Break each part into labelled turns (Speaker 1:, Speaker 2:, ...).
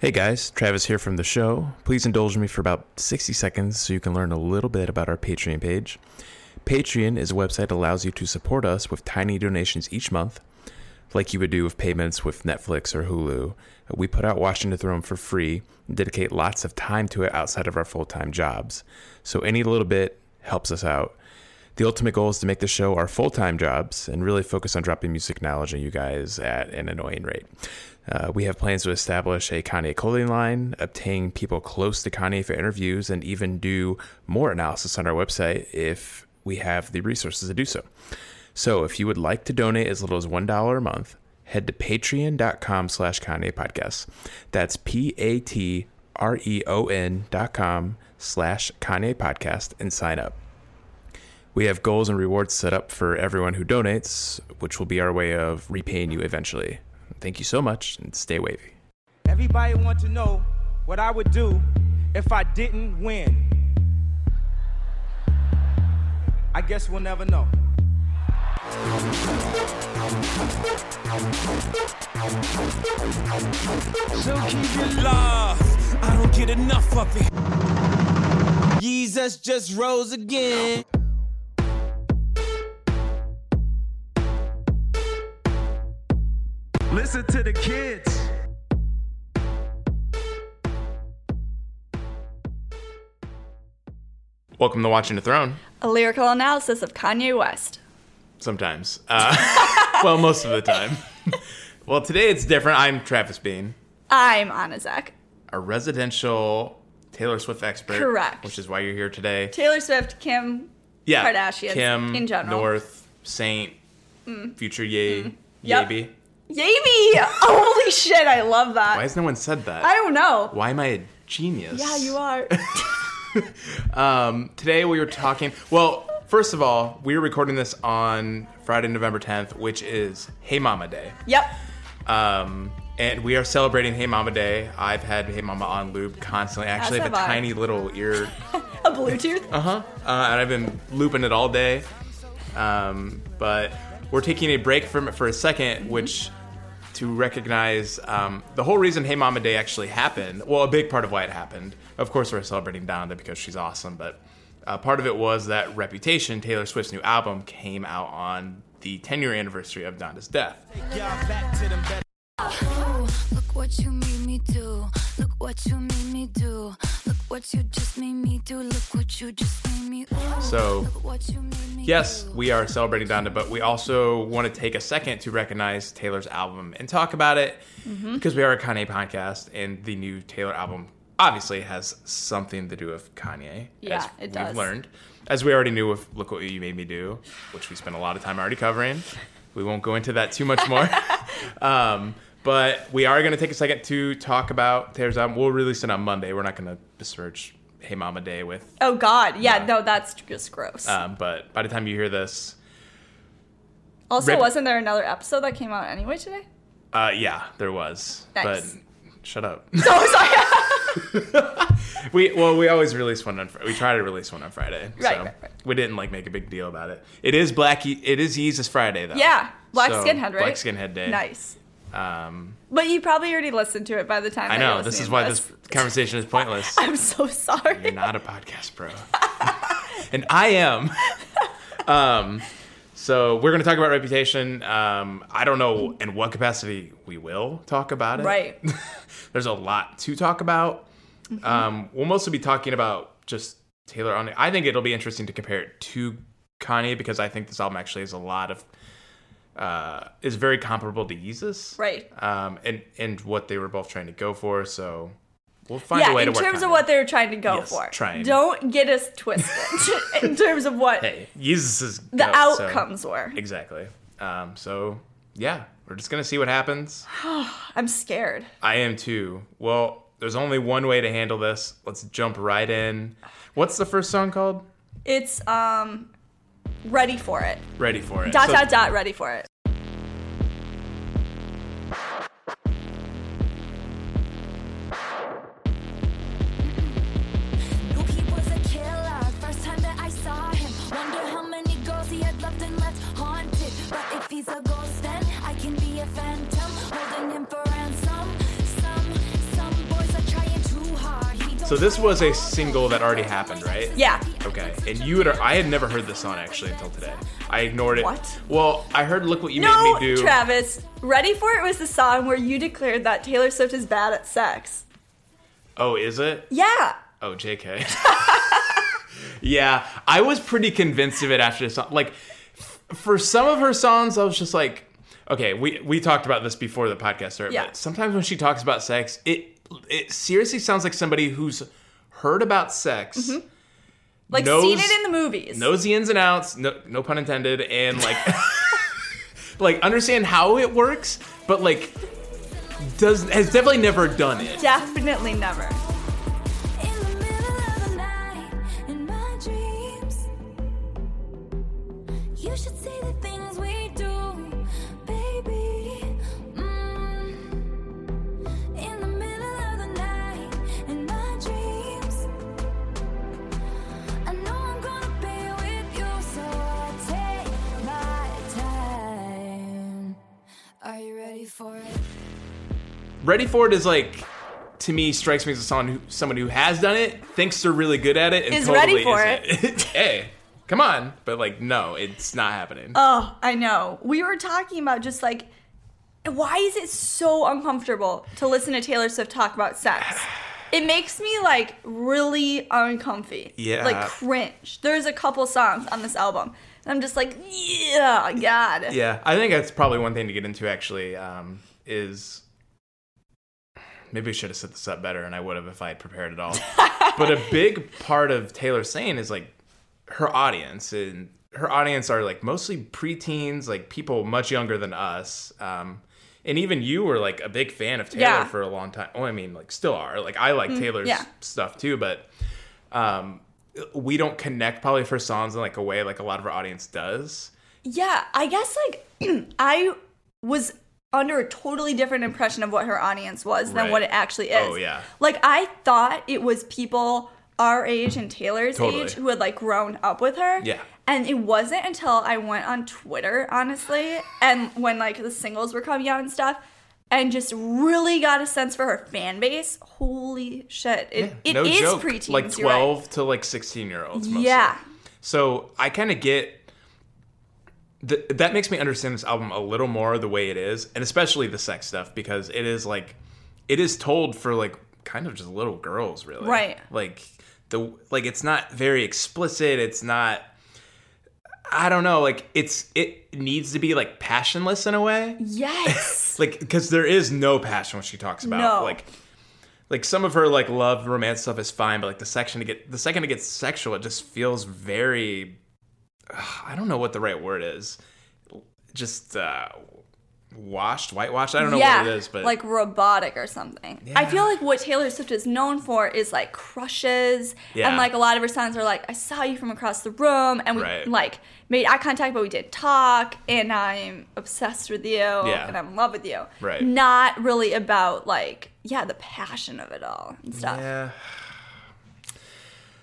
Speaker 1: Hey guys, Travis here from the show. Please indulge me for about 60 seconds so you can learn a little bit about our Patreon page. Patreon is a website that allows you to support us with tiny donations each month, like you would do with payments with Netflix or Hulu. We put out Watching the Throne for free and dedicate lots of time to it outside of our full time jobs. So any little bit helps us out. The ultimate goal is to make the show our full time jobs and really focus on dropping music knowledge on you guys at an annoying rate. Uh, we have plans to establish a Kanye clothing line, obtain people close to Kanye for interviews, and even do more analysis on our website if we have the resources to do so. So if you would like to donate as little as $1 a month, head to patreon.com slash Kanye podcast. That's P-A-T-R-E-O-N dot com slash Kanye podcast and sign up. We have goals and rewards set up for everyone who donates, which will be our way of repaying you eventually. Thank you so much and stay wavy.
Speaker 2: Everybody want to know what I would do if I didn't win. I guess we'll never know.
Speaker 3: So keep your love. I don't get enough of it. Jesus just rose again.
Speaker 4: Listen to the kids.
Speaker 1: Welcome to Watching the Throne.
Speaker 5: A lyrical analysis of Kanye West.
Speaker 1: Sometimes. Uh, well, most of the time. well, today it's different. I'm Travis Bean,
Speaker 5: I'm Anna Zach.
Speaker 1: a residential Taylor Swift expert.
Speaker 5: Correct.
Speaker 1: Which is why you're here today.
Speaker 5: Taylor Swift, Kim
Speaker 1: Yeah.
Speaker 5: Kardashians
Speaker 1: Kim,
Speaker 5: in general. Mm.
Speaker 1: North, Saint, Future Ye,
Speaker 5: Yep.
Speaker 1: Yaby.
Speaker 5: Yavy! Holy shit, I love that.
Speaker 1: Why has no one said that?
Speaker 5: I don't know.
Speaker 1: Why am I a genius?
Speaker 5: Yeah, you are.
Speaker 1: Um, today we were talking. Well, first of all, we are recording this on Friday, November 10th, which is Hey Mama Day.
Speaker 5: yep.
Speaker 1: Um, and we are celebrating Hey Mama Day. I've had Hey Mama on loop constantly. I actually
Speaker 5: As
Speaker 1: have a
Speaker 5: have I.
Speaker 1: tiny little ear,
Speaker 5: A Bluetooth.
Speaker 1: uh-huh, uh, and I've been looping it all day. Um, but we're taking a break from it for a second, which to recognize um, the whole reason Hey Mama Day actually happened. Well, a big part of why it happened. Of course, we're celebrating Donda because she's awesome, but uh, part of it was that Reputation, Taylor Swift's new album, came out on the 10 year anniversary of Donda's death.
Speaker 6: Look what you made me do. Look what you made me do. Look what you just made me do. Look what you just made me. Ooh,
Speaker 1: So, Yes, we are celebrating Donda, but we also want to take a second to recognize Taylor's album and talk about it
Speaker 5: Mm-hmm.
Speaker 1: because we are a Kanye podcast, and the new Taylor album obviously has something to do with Kanye.
Speaker 5: Yeah,
Speaker 1: as
Speaker 5: it
Speaker 1: we've
Speaker 5: does.
Speaker 1: learned, as we already knew with "Look What You Made Me Do," which we spent a lot of time already covering. We won't go into that too much more. um, but we are going to take a second to talk about Taylor's album. We'll release it on Monday. We're not going to besmirch Hey Mama Day with
Speaker 5: Oh God, yeah,
Speaker 1: Yeah.
Speaker 5: no, that's just gross.
Speaker 1: um, but by the time you hear this,
Speaker 5: also,
Speaker 1: Rip-
Speaker 5: wasn't there another episode that came out anyway today?
Speaker 1: uh, yeah, there was.
Speaker 5: Nice.
Speaker 1: But shut up.
Speaker 5: Oh, sorry.
Speaker 1: we well, we always release one on. We try to release one on Friday.
Speaker 5: Right,
Speaker 1: so
Speaker 5: right, right.
Speaker 1: We didn't like make a big deal about it. It is Black. It is Yeezus Friday though.
Speaker 5: yeah, Black
Speaker 1: So,
Speaker 5: Skinhead, right?
Speaker 1: Black Skinhead Day.
Speaker 5: Nice.
Speaker 1: Um,
Speaker 5: But you probably already listened to it by the time.
Speaker 1: I know this is why
Speaker 5: to
Speaker 1: this conversation is pointless.
Speaker 5: I'm so sorry.
Speaker 1: You're not a podcast pro, and I am. Um, so we're going to talk about reputation. Um, I don't know in what capacity we will talk about it.
Speaker 5: Right.
Speaker 1: There's a lot to talk about.
Speaker 5: Mm-hmm.
Speaker 1: Um, we'll mostly be talking about just Taylor on it. I think it'll be interesting to compare it to Kanye because I think this album actually has a lot of uh, is very comparable to Yeezus,
Speaker 5: Right.
Speaker 1: Um, and and what they were both trying to go for. So we'll find
Speaker 5: yeah,
Speaker 1: a way to work
Speaker 5: in
Speaker 1: terms
Speaker 5: of what they're trying to go
Speaker 1: Yes,
Speaker 5: for.
Speaker 1: trying.
Speaker 5: Don't get us twisted in terms of what
Speaker 1: Hey, Yeezus is
Speaker 5: the
Speaker 1: goat, so-
Speaker 5: outcomes were.
Speaker 1: exactly. Um, so yeah, we're just gonna see what happens.
Speaker 5: I'm scared.
Speaker 1: I am too. Well, there's only one way to handle this. Let's jump right in. What's the first song called?
Speaker 5: It's um ready for it.
Speaker 1: Ready for it.
Speaker 5: Dot
Speaker 1: So-
Speaker 5: dot dot ready for it.
Speaker 6: A phantom. Holding him for ransom. Some, some boy
Speaker 1: So this was a single that already happened, right?
Speaker 5: Yeah.
Speaker 1: Okay. And you had I had never heard this song actually until today. I ignored it.
Speaker 5: What?
Speaker 1: Well, I heard "Look What You
Speaker 5: No,
Speaker 1: Made Me Do."
Speaker 5: Travis. Ready for it was the song where you declared that Taylor Swift is bad at sex.
Speaker 1: Oh, is it?
Speaker 5: Yeah.
Speaker 1: Oh, JK. yeah, I was pretty convinced of it after the song. Like, f- for some of her songs, I was just like, okay, we we talked about this before the podcast started.
Speaker 5: Yeah.
Speaker 1: But sometimes when she talks about sex, it it seriously sounds like somebody who's heard about sex,
Speaker 5: Mm-hmm. Like
Speaker 1: knows,
Speaker 5: seen it in the movies.
Speaker 1: knows the ins and outs, no, no pun intended, and like like understand how it works, but like does has definitely never done it.
Speaker 5: Definitely never.
Speaker 6: Are you ready for it?
Speaker 1: Ready for it is like to me strikes me as someone who someone who has done it, thinks they're really good at it, and
Speaker 5: Is
Speaker 1: totally
Speaker 5: ready for
Speaker 1: isn't. hey, come on, but like no, it's not happening.
Speaker 5: Oh, I know. We were talking about just like, why is it so uncomfortable to listen to Taylor Swift talk about sex? It makes me like really uncomfy.
Speaker 1: Yeah.
Speaker 5: Like cringe. There's a couple songs on this album. I'm just like, yeah, God.
Speaker 1: yeah, I think that's probably one thing to get into. Actually, um, is maybe I should have set this up better, and I would have if I had prepared at all. but a big part of Taylor saying is like her audience, and her audience are like mostly preteens, like people much younger than us. Um, and even you were like a big fan of Taylor
Speaker 5: Yeah.
Speaker 1: for a long time. Oh, I mean, like still are. Like I like Taylor's
Speaker 5: yeah.
Speaker 1: stuff too, but um, we don't connect probably for songs in like a way like a lot of our audience does.
Speaker 5: Yeah, I guess like I was under a totally different impression of what her audience was than
Speaker 1: Right.
Speaker 5: what it actually is.
Speaker 1: Oh, yeah.
Speaker 5: Like I thought it was people our age and Taylor's
Speaker 1: Totally.
Speaker 5: age who had like grown up with her.
Speaker 1: Yeah.
Speaker 5: And it wasn't until I went on Twitter, honestly, and when like the singles were coming out and stuff, and just really got a sense for her fan base. Holy shit. It, it
Speaker 1: no
Speaker 5: is
Speaker 1: joke.
Speaker 5: preteens.
Speaker 1: like
Speaker 5: you're right.
Speaker 1: 12 to like 16 year olds mostly.
Speaker 5: Yeah.
Speaker 1: so i kind of get th- that makes me understand this album a little more the way it is and especially the sex stuff because it is like it is told for like kind of just little girls really
Speaker 5: Right.
Speaker 1: like the like it's not very explicit it's not i don't know like it's it needs to be like passionless in a way
Speaker 5: Yes.
Speaker 1: Like because there is no passion when she talks about
Speaker 5: No.
Speaker 1: like like some of her like love romance stuff is fine but like the section to get the second it gets sexual it just feels very ugh, i don't know what the right word is just uh washed whitewashed i don't know
Speaker 5: yeah,
Speaker 1: what it is but
Speaker 5: like robotic or something. I feel like what Taylor Swift is known for is like crushes,
Speaker 1: Yeah.
Speaker 5: and like a lot of her songs are like, "I saw you from across the room," and we
Speaker 1: Right.
Speaker 5: like made eye contact, but we did talk, and I'm obsessed with you, and I'm in love with you.
Speaker 1: Right.
Speaker 5: Not really about like, yeah, the passion of it all and stuff.
Speaker 1: yeah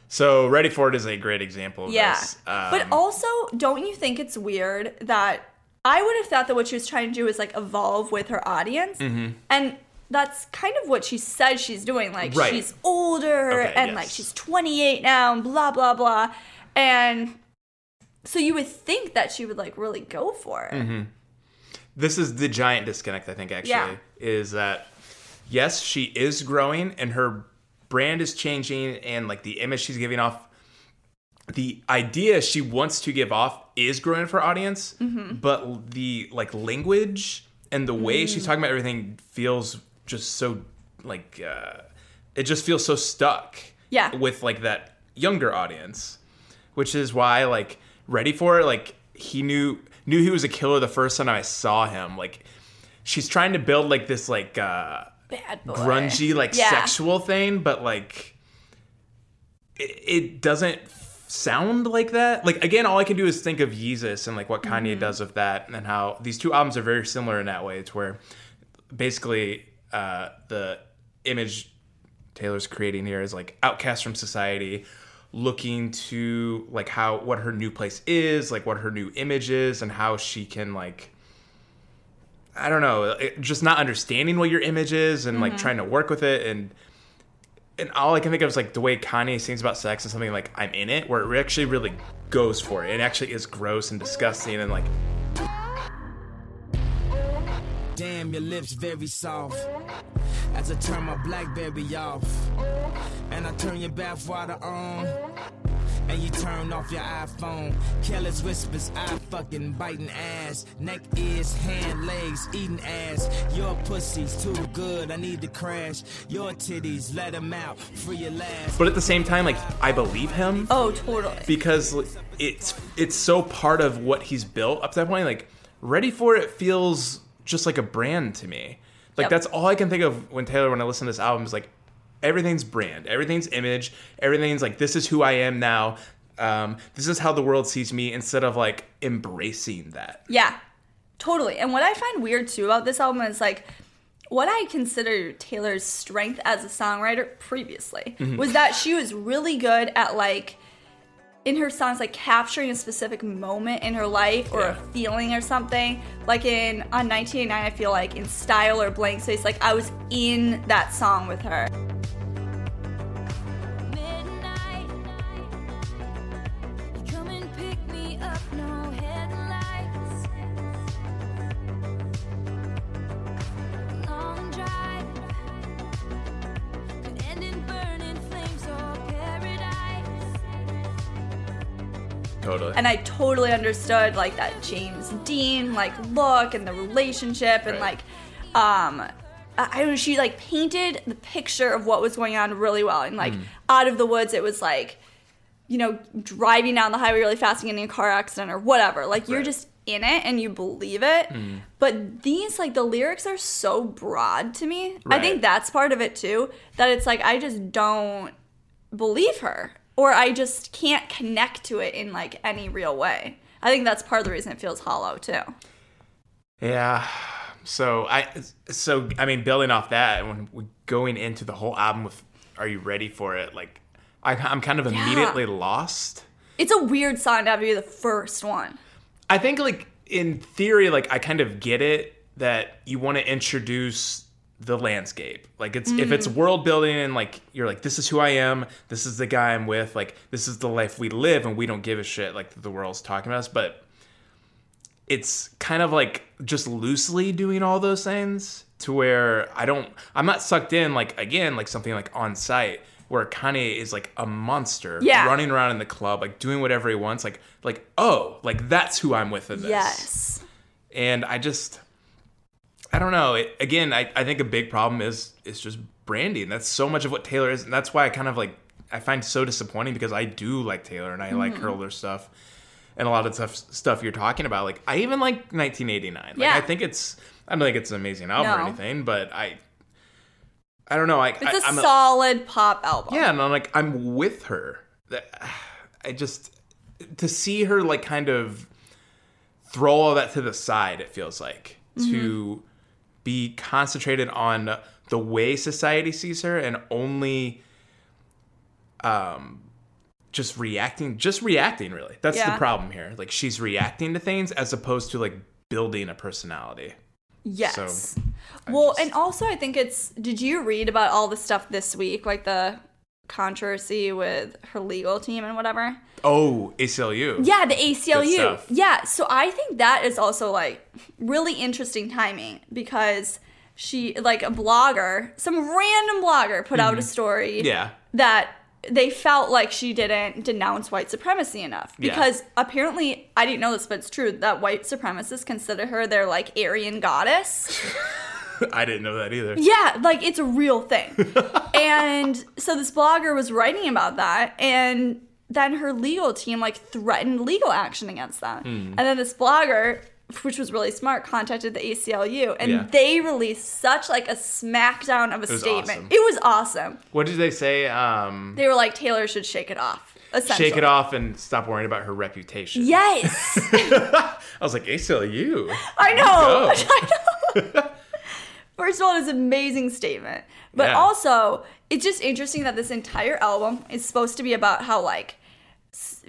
Speaker 1: so ready for it is a great example of
Speaker 5: Yeah.
Speaker 1: this um,
Speaker 5: but also, don't you think it's weird that I would have thought that what she was trying to do is like evolve with her audience?
Speaker 1: Mm-hmm.
Speaker 5: And that's kind of what she says she's doing. Like
Speaker 1: Right.
Speaker 5: she's older
Speaker 1: Okay,
Speaker 5: and
Speaker 1: yes.
Speaker 5: like she's 28 now and blah, blah, blah. And so you would think that she would like really go for it.
Speaker 1: Mm-hmm. this is the giant disconnect i think actually
Speaker 5: Yeah.
Speaker 1: is that yes she is growing and her brand is changing and like the image she's giving off the idea she wants to give off is growing for audience
Speaker 5: Mm-hmm.
Speaker 1: but the like language and the way
Speaker 5: Mm.
Speaker 1: she's talking about everything feels just so like uh it just feels so stuck
Speaker 5: Yeah.
Speaker 1: with like that younger audience which is why like ready for it like he knew knew he was a killer the first time i saw him like she's trying to build like this like uh
Speaker 5: Bad boy.
Speaker 1: grungy like
Speaker 5: Yeah.
Speaker 1: sexual thing but like it, it doesn't sound like that like again all i can do is think of yeezus and like what kanye
Speaker 5: Mm-hmm.
Speaker 1: does with that and how these two albums are very similar in that way it's where basically uh the image taylor's creating here is like outcast from society looking to like how what her new place is like what her new image is and how she can like I don't know, it- just not understanding what your image is and like mm-hmm. trying to work with it and and all I can think of is like the way Kanye sings about sex and something like I'm in it, where it actually really goes for it. It actually is gross and disgusting and like
Speaker 3: Damn, your lips very soft. As I turn my Blackberry off, and I turn your bathwater on, and you turn off your iPhone. Careless whispers, I fucking biting ass. Neck, ears, hand, legs, eating ass. Your pussy's too good, I need to crash. Your titties, let 'em out, free your last.
Speaker 1: but at the same time like I believe him
Speaker 5: Oh, totally.
Speaker 1: because it's it's so part of what he's built up to that point like Ready for It feels just like a brand to me. Like
Speaker 5: Yep.
Speaker 1: that's all I can think of when Taylor when I listen to this album is like everything's brand, everything's image, everything's like this is who I am now. Um, this is how the world sees me instead of like embracing that.
Speaker 5: Yeah, totally. And what I find weird too about this album is like what I consider Taylor's strength as a songwriter previously was that she was really good at like in her songs like capturing a specific moment in her life or
Speaker 1: Yeah.
Speaker 5: a feeling or something. Like in on 1989 I feel like in Style or Blank Space like I was in that song with her.
Speaker 1: Totally.
Speaker 5: and I totally understood like that James Dean like look and the relationship and
Speaker 1: Right.
Speaker 5: like um I don't know she like painted the picture of what was going on really well. And like out of the woods it was like you know driving down the highway really fast and getting a car accident or whatever. Like you're
Speaker 1: Right.
Speaker 5: just in it and you believe it. But these like the lyrics are so broad to me. I think that's part of it too that it's like I just don't believe her or I just can't connect to it in like any real way. I think that's part of the reason it feels hollow too.
Speaker 1: Yeah. So I so I mean building off that when we going into the whole album with Are You Ready for It? Like I, I'm kind of immediately lost.
Speaker 5: It's a weird song to have be the first one.
Speaker 1: I think like in theory, like I kind of get it that you want to introduce the landscape. Like it's if it's mm. world building and like you're like this is who I am, this is the guy I'm with, like this is the life we live and we don't give a shit like the world's talking about us, but it's kind of like just loosely doing all those things to where I don't I'm not sucked in like again like something like On Sight where Kanye is like a monster
Speaker 5: Yeah.
Speaker 1: running around in the club like doing whatever he wants like like oh like that's who I'm with in this
Speaker 5: Yes.
Speaker 1: and I just I don't know. It, again, I, I think a big problem is is just branding. That's so much of what Taylor is, and that's why I kind of like I find so disappointing because I do like Taylor and I like
Speaker 5: Mm-hmm.
Speaker 1: her older stuff and a lot of stuff stuff you're talking about. Like I even like 1989. Like
Speaker 5: Yeah.
Speaker 1: I think it's I don't think it's an amazing album or anything, but I I don't know. I,
Speaker 5: It's
Speaker 1: I,
Speaker 5: a
Speaker 1: I'm
Speaker 5: solid pop album.
Speaker 1: yeah, and I'm like, I'm with her. I just to see her like kind of throw all that to the side. It feels like to be concentrated on the way society sees her and only um just reacting just reacting really that's the problem here like she's reacting to things as opposed to like building a personality
Speaker 5: Yes.
Speaker 1: So,
Speaker 5: well,
Speaker 1: just-
Speaker 5: and also I think it's. Did you read about all the stuff this week, like the controversy with her legal team and whatever?
Speaker 1: Oh aclu
Speaker 5: Yeah, the ACLU. Yeah, so I think that is also like really interesting timing because she like a blogger, some random blogger put out a story
Speaker 1: Mm-hmm. yeah
Speaker 5: that they felt like she didn't denounce white supremacy enough
Speaker 1: Yeah.
Speaker 5: because apparently I didn't know this but it's true that white supremacists consider her their like Aryan goddess.
Speaker 1: i didn't know that either
Speaker 5: Yeah, like it's a real thing. and so this blogger was writing about that and then her legal team like threatened legal action against them.
Speaker 1: Hmm.
Speaker 5: And then this blogger which was really smart contacted the ACLU and
Speaker 1: Yeah.
Speaker 5: they released such like a smackdown of a
Speaker 1: was
Speaker 5: statement.
Speaker 1: awesome.
Speaker 5: It was awesome.
Speaker 1: what did they say um
Speaker 5: They were like Taylor should shake it off.
Speaker 1: Shake it off and stop worrying about her reputation.
Speaker 5: Yes.
Speaker 1: I was like, ACLU.
Speaker 5: I know. I know. First of all, it's an amazing statement. But
Speaker 1: Yeah.
Speaker 5: also, it's just interesting that this entire album is supposed to be about how, like, s-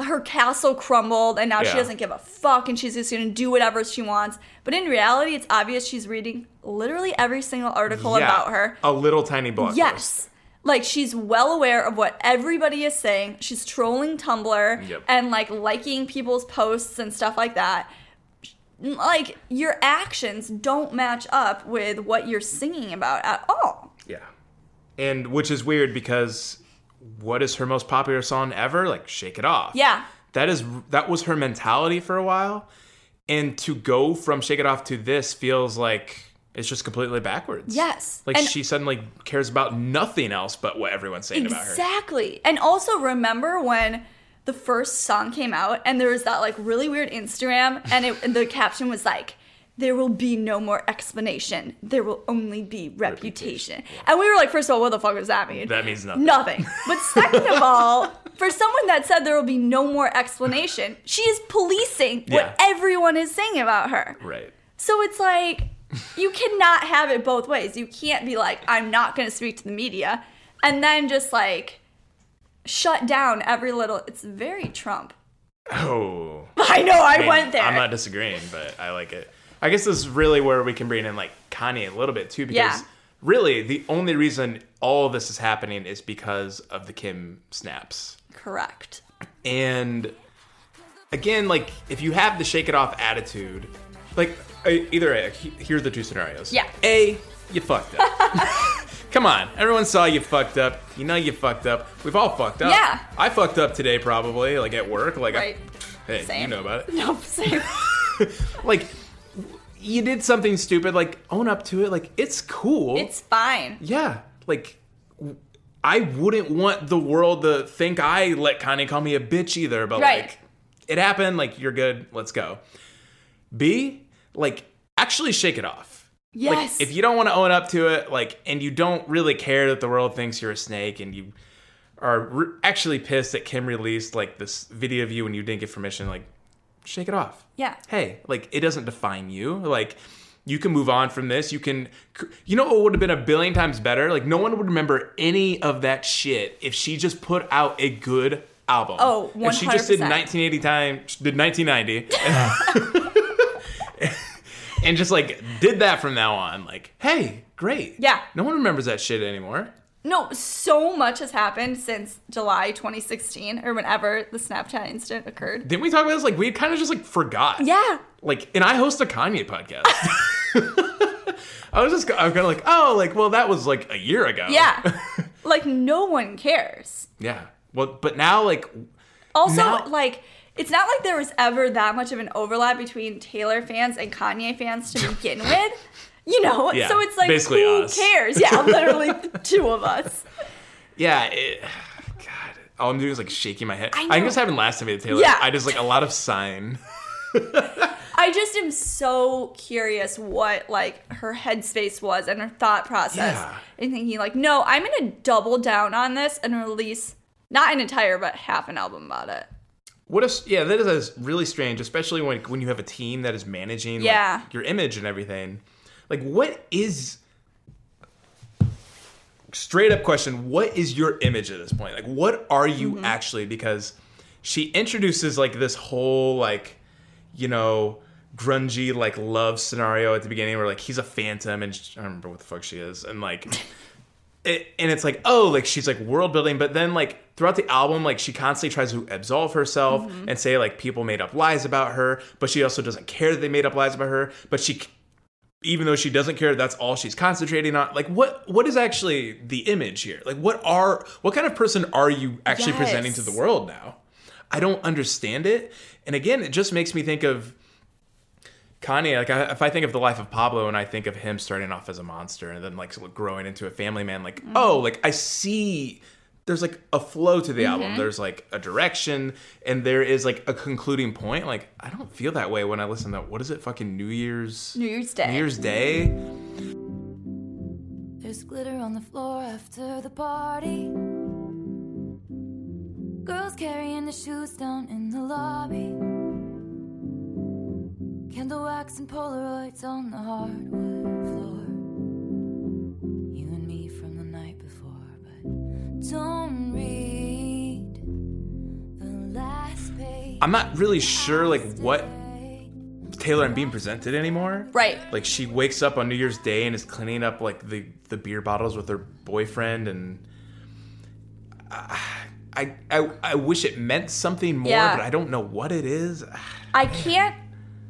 Speaker 5: her castle crumbled and now she doesn't give a fuck and she's just gonna do whatever she wants. But in reality, it's obvious she's reading literally every single article
Speaker 1: Yeah,
Speaker 5: about her.
Speaker 1: A little tiny blog.
Speaker 5: Yes. Like she's well aware of what everybody is saying. She's trolling Tumblr
Speaker 1: Yep.
Speaker 5: and like liking people's posts and stuff like that. Like your actions don't match up with what you're singing about at all.
Speaker 1: And which is weird because what is her most popular song ever? Like Shake It Off.
Speaker 5: Yeah.
Speaker 1: That is that was her mentality for a while. And to go from Shake It Off to this feels like it's just completely backwards.
Speaker 5: Yes.
Speaker 1: Like
Speaker 5: And-
Speaker 1: she suddenly cares about nothing else but what everyone's saying about her.
Speaker 5: Exactly. And also remember when the first song came out and there was that like really weird Instagram and, it, and the caption was like there will be no more explanation. There will only be reputation. And we were like, first of all, what the fuck does that mean?
Speaker 1: That means nothing.
Speaker 5: Nothing. But second of all, for someone that said there will be no more explanation, she is policing
Speaker 1: Yeah.
Speaker 5: what everyone is saying about her.
Speaker 1: Right.
Speaker 5: So it's like you cannot have it both ways. You can't be like, I'm not going to speak to the media, and then just like shut down every little. It's very Trump.
Speaker 1: Oh.
Speaker 5: I know. I,
Speaker 1: mean,
Speaker 5: went there.
Speaker 1: I'm not disagreeing, but I like it. I guess this is really where we can bring in like Kanye a little bit too, because
Speaker 5: Yeah.
Speaker 1: really the only reason all of this is happening is because of the Kim snaps.
Speaker 5: Correct.
Speaker 1: And again, like if you have the shake it off attitude, like uh, either A, here are the two scenarios.
Speaker 5: Yeah.
Speaker 1: A, you fucked up. Come on, everyone saw you fucked up. You know you fucked up. We've all fucked up.
Speaker 5: Yeah.
Speaker 1: I fucked up today, probably, like at work. Like,
Speaker 5: Right.
Speaker 1: I, hey,
Speaker 5: Same.
Speaker 1: you know about it.
Speaker 5: No, same.
Speaker 1: Like, you did something stupid. Like, own up to it. Like, it's cool.
Speaker 5: It's fine.
Speaker 1: Yeah, like I wouldn't want the world to think I let Kanye call me a bitch either, but
Speaker 5: Right.
Speaker 1: like it happened, like you're good, let's go. B, like actually shake it off.
Speaker 5: Yes.
Speaker 1: Like if you don't want to own up to it, like and you don't really care that the world thinks you're a snake and you are re- actually pissed that Kim released like this video of you and you didn't get permission, like shake it off
Speaker 5: yeah.
Speaker 1: hey, like it doesn't define you. Like you can move on from this. You can, you know, what would have been a billion times better? Like no one would remember any of that shit if she just put out a good album.
Speaker 5: Oh,
Speaker 1: If she just did 1980 time, did 1990, and, and just like did that from now on. Like, hey, great.
Speaker 5: Yeah.
Speaker 1: No one remembers that shit anymore.
Speaker 5: No, so much has happened since July 2016 or whenever the Snapchat incident occurred.
Speaker 1: Didn't we talk about this? Like we kind of just like forgot.
Speaker 5: Yeah.
Speaker 1: like and i host a kanye podcast i was just i'm kind of like oh like well that was like a year ago
Speaker 5: Yeah. like no one cares.
Speaker 1: yeah well but now like
Speaker 5: Also,
Speaker 1: Now-
Speaker 5: like, it's not like there was ever that much of an overlap between Taylor fans and Kanye fans to begin with. You know?
Speaker 1: Yeah,
Speaker 5: so it's like,
Speaker 1: basically
Speaker 5: who
Speaker 1: us.
Speaker 5: cares? Yeah, literally two of us.
Speaker 1: yeah it, god all i'm doing is like shaking my head
Speaker 5: I
Speaker 1: i, think this happened last time we taylor
Speaker 5: Yeah.
Speaker 1: i just like a lot of sign
Speaker 5: I just am so curious what, like, her headspace was and her thought process.
Speaker 1: Yeah.
Speaker 5: And thinking, like, no, I'm going to double down on this and release not an entire, but half an album about it.
Speaker 1: what if yeah that is really strange especially when when you have a team that is managing like,
Speaker 5: Yeah.
Speaker 1: your image and everything like what is straight up question what is your image at this point like what are you
Speaker 5: Mm-hmm.
Speaker 1: actually because she introduces like this whole like you know grungy like love scenario at the beginning where like he's a phantom and sh- i don't remember what the fuck she is and like it, and it's like oh like she's like world building but then like throughout the album like she constantly tries to absolve herself
Speaker 5: Mm-hmm.
Speaker 1: and say like people made up lies about her but she also doesn't care that they made up lies about her but she even though she doesn't care that's all she's concentrating on. Like what what is actually the image here? Like what are what kind of person are you actually presenting to the world now? I don't understand it. And again it just makes me think of Kanye, like I, if I think of the life of Pablo and I think of him starting off as a monster and then like growing into a family man, like mm-hmm. oh, like I see there's like a flow to the album. Mm-hmm. There's like a direction and there is like a concluding point. Like I don't feel that way when I listen to what is it fucking New Year's
Speaker 5: New Year's Day.
Speaker 1: New Year's Day?
Speaker 6: There's glitter on the floor after the party. Girls carrying the shoes down in the lobby. Candle wax and Polaroids on the hardwood floor.
Speaker 1: I'm not really sure like what Taylor and being presented anymore.
Speaker 5: Right.
Speaker 1: Like she wakes up on New Year's Day and is cleaning up like the the beer bottles with her boyfriend and I, I I wish it meant something more,
Speaker 5: Yeah.
Speaker 1: but I don't know what it is.
Speaker 5: I can't.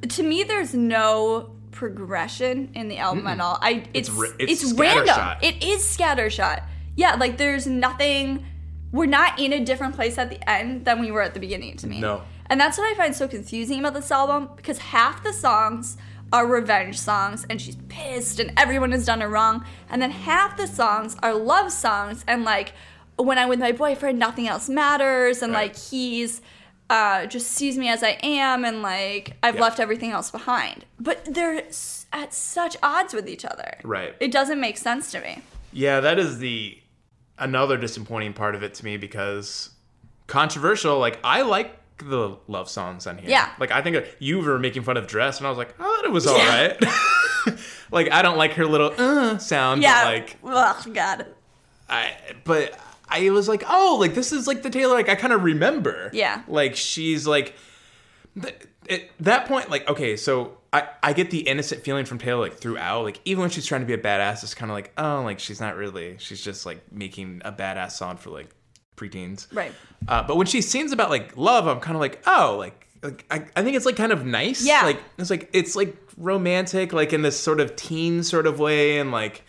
Speaker 5: To me, there's no progression in the album at all. I it's
Speaker 1: ri-
Speaker 5: it's,
Speaker 1: it's
Speaker 5: random.
Speaker 1: scattershot.
Speaker 5: It is scattershot. Yeah, like there's nothing. We're not in a different place at the end than we were at the beginning. To me,
Speaker 1: No.
Speaker 5: And that's what I find so confusing about this album because half the songs are revenge songs and she's pissed and everyone has done her wrong, and then half the songs are love songs and like when I'm with my boyfriend, nothing else matters, and
Speaker 1: Right.
Speaker 5: like he's uh, just sees me as I am, and like I've left everything else behind. But they're at such odds with each other.
Speaker 1: Right.
Speaker 5: It doesn't make sense to me.
Speaker 1: Yeah, that is the another disappointing part of it to me because controversial. Like I like the love songs on here.
Speaker 5: Yeah.
Speaker 1: Like I think you were making fun of dress, and I was like, oh, it was all right. like I don't like her little uh sound.
Speaker 5: Yeah.
Speaker 1: But like
Speaker 5: Ugh, God.
Speaker 1: I, but I was like, oh, like this is like the Taylor like I kind of remember.
Speaker 5: Yeah.
Speaker 1: Like she's like, th- at that point, like okay, so I I get the innocent feeling from Taylor like throughout, like even when she's trying to be a badass, it's kind of like oh, like she's not really, she's just like making a badass song for like preteens.
Speaker 5: Right.
Speaker 1: Uh, but when she sings about like love, I'm kind of like oh, like. Like, I, I think it's like kind of nice.
Speaker 5: Yeah.
Speaker 1: Like it's like it's like romantic, like in this sort of teen sort of way, and like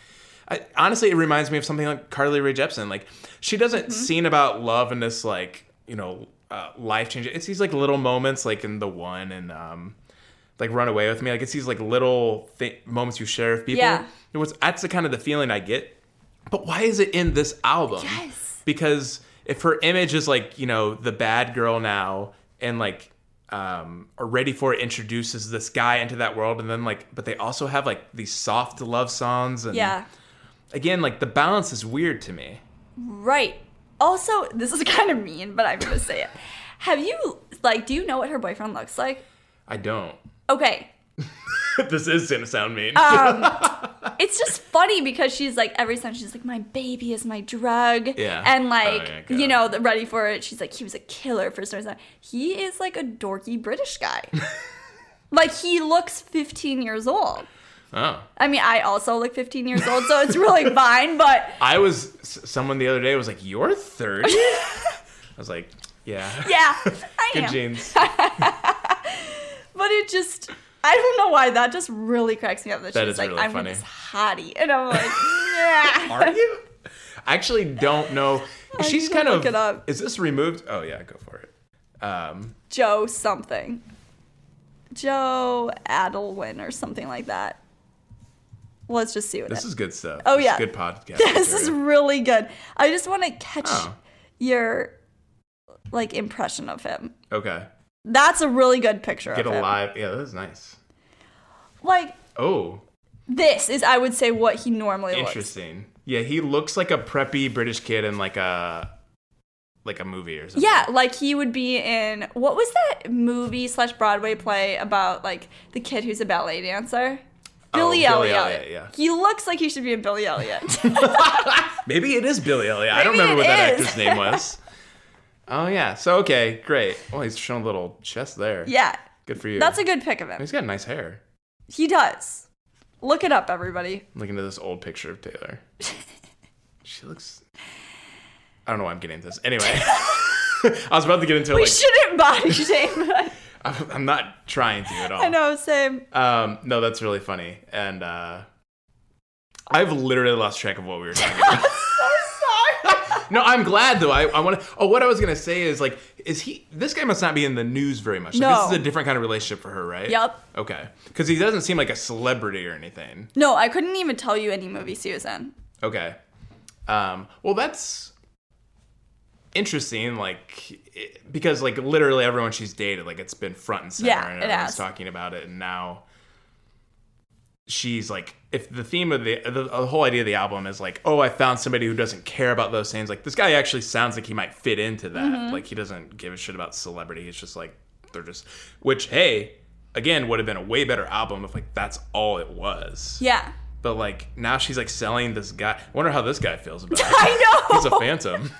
Speaker 1: I, honestly, it reminds me of something like Carly Rae Jepsen. Like she doesn't
Speaker 5: Mm-hmm.
Speaker 1: sing about love in this like you know uh, life changing. It's these like little moments, like in the one and um, like Run Away with Me. Like it's these like little th- moments you share with people.
Speaker 5: Yeah.
Speaker 1: It was that's the kind of the feeling I get. But why is it in this album?
Speaker 5: Yes.
Speaker 1: Because if her image is like you know the bad girl now and like um are ready for it introduces this guy into that world and then like but they also have like these soft love songs and
Speaker 5: Yeah.
Speaker 1: again like the balance is weird to me
Speaker 5: Right. Also, this is kind of mean, but I'm gonna say it. Have you like? Do you know what her boyfriend looks like?
Speaker 1: i don't
Speaker 5: Okay.
Speaker 1: this is gonna sound mean Um,
Speaker 5: It's just funny because she's like every time she's like my baby is my drug.
Speaker 1: Yeah.
Speaker 5: And
Speaker 1: Oh,
Speaker 5: like
Speaker 1: yeah,
Speaker 5: you know the ready for it. She's like he was a killer for some reason. He is like a dorky British guy. like he looks 15 years old.
Speaker 1: Oh
Speaker 5: I mean, I also look 15 years old, so it's really fine. But
Speaker 1: i was someone the other day was like you're 30 i was like yeah
Speaker 5: yeah, I
Speaker 1: good
Speaker 5: am.
Speaker 1: genes
Speaker 5: But it just, I don't know why that just really cracks me up. That,
Speaker 1: That
Speaker 5: she's
Speaker 1: is
Speaker 5: like,
Speaker 1: really
Speaker 5: I'm
Speaker 1: funny.
Speaker 5: this hottie, and I'm like, yeah.
Speaker 1: are you i actually don't know
Speaker 5: I
Speaker 1: she's kind of
Speaker 5: look it up.
Speaker 1: is this removed oh yeah go for it um
Speaker 5: Joe something. Joe Adelwin or something like that. Let's just see what
Speaker 1: this
Speaker 5: it
Speaker 1: is good stuff
Speaker 5: Oh,
Speaker 1: This is
Speaker 5: yeah.
Speaker 1: good podcast
Speaker 5: This is really good. I just want to catch
Speaker 1: Oh.
Speaker 5: your like impression of him.
Speaker 1: okay
Speaker 5: That's a really good picture
Speaker 1: get
Speaker 5: of him.
Speaker 1: alive yeah that is nice
Speaker 5: Like
Speaker 1: oh
Speaker 5: this is, I would say, what he normally looks.
Speaker 1: Interesting. Yeah, he looks like a preppy British kid in like a like a movie or something.
Speaker 5: Yeah, like he would be in what was that movie slash Broadway play about like the kid who's a ballet dancer? Billy,
Speaker 1: Oh, Billy
Speaker 5: Elliot.
Speaker 1: Elliot, yeah.
Speaker 5: He looks like he should be in Billy Elliot.
Speaker 1: Maybe it is Billy Elliot. I don't remember what that actor's name was. oh yeah. So okay, great. Well, he's showing a little chest there.
Speaker 5: yeah,
Speaker 1: Good for you.
Speaker 5: that's a good pick of him.
Speaker 1: He's got nice hair.
Speaker 5: He does. Look it up, everybody.
Speaker 1: I'm looking at this old picture of Taylor. she looks. I don't know why I'm getting into this. Anyway, I was about to get into
Speaker 5: We
Speaker 1: like.
Speaker 5: shouldn't body shame.
Speaker 1: I'm not trying to at all.
Speaker 5: I know, same.
Speaker 1: Um, no, that's really funny, and uh, I've literally lost track of what we were talking about.
Speaker 5: So sorry.
Speaker 1: no, I'm glad though. I, I want to. Oh, what I was gonna say is like, is he? This guy must not be in the news very much. Like,
Speaker 5: No.
Speaker 1: This is a different kind of relationship for her, right?
Speaker 5: Yep.
Speaker 1: Okay, because he doesn't seem like a celebrity or anything.
Speaker 5: no, I couldn't even tell you any movies he was in.
Speaker 1: Okay. Um, well, that's interesting. Like, because like literally everyone she's dated, like it's been front and center,
Speaker 5: Yeah,
Speaker 1: and everyone's talking about it, and now she's like, if the theme of the, the the whole idea of the album is like, oh, I found somebody who doesn't care about those things. Like this guy actually sounds like he might fit into that.
Speaker 5: Mm-hmm.
Speaker 1: Like he doesn't give a shit about celebrity. It's just like they're just, which hey. Again, would have been a way better album if like that's all it was.
Speaker 5: Yeah.
Speaker 1: But like now she's like selling this guy. I wonder how this guy feels about it.
Speaker 5: I know.
Speaker 1: He's a phantom.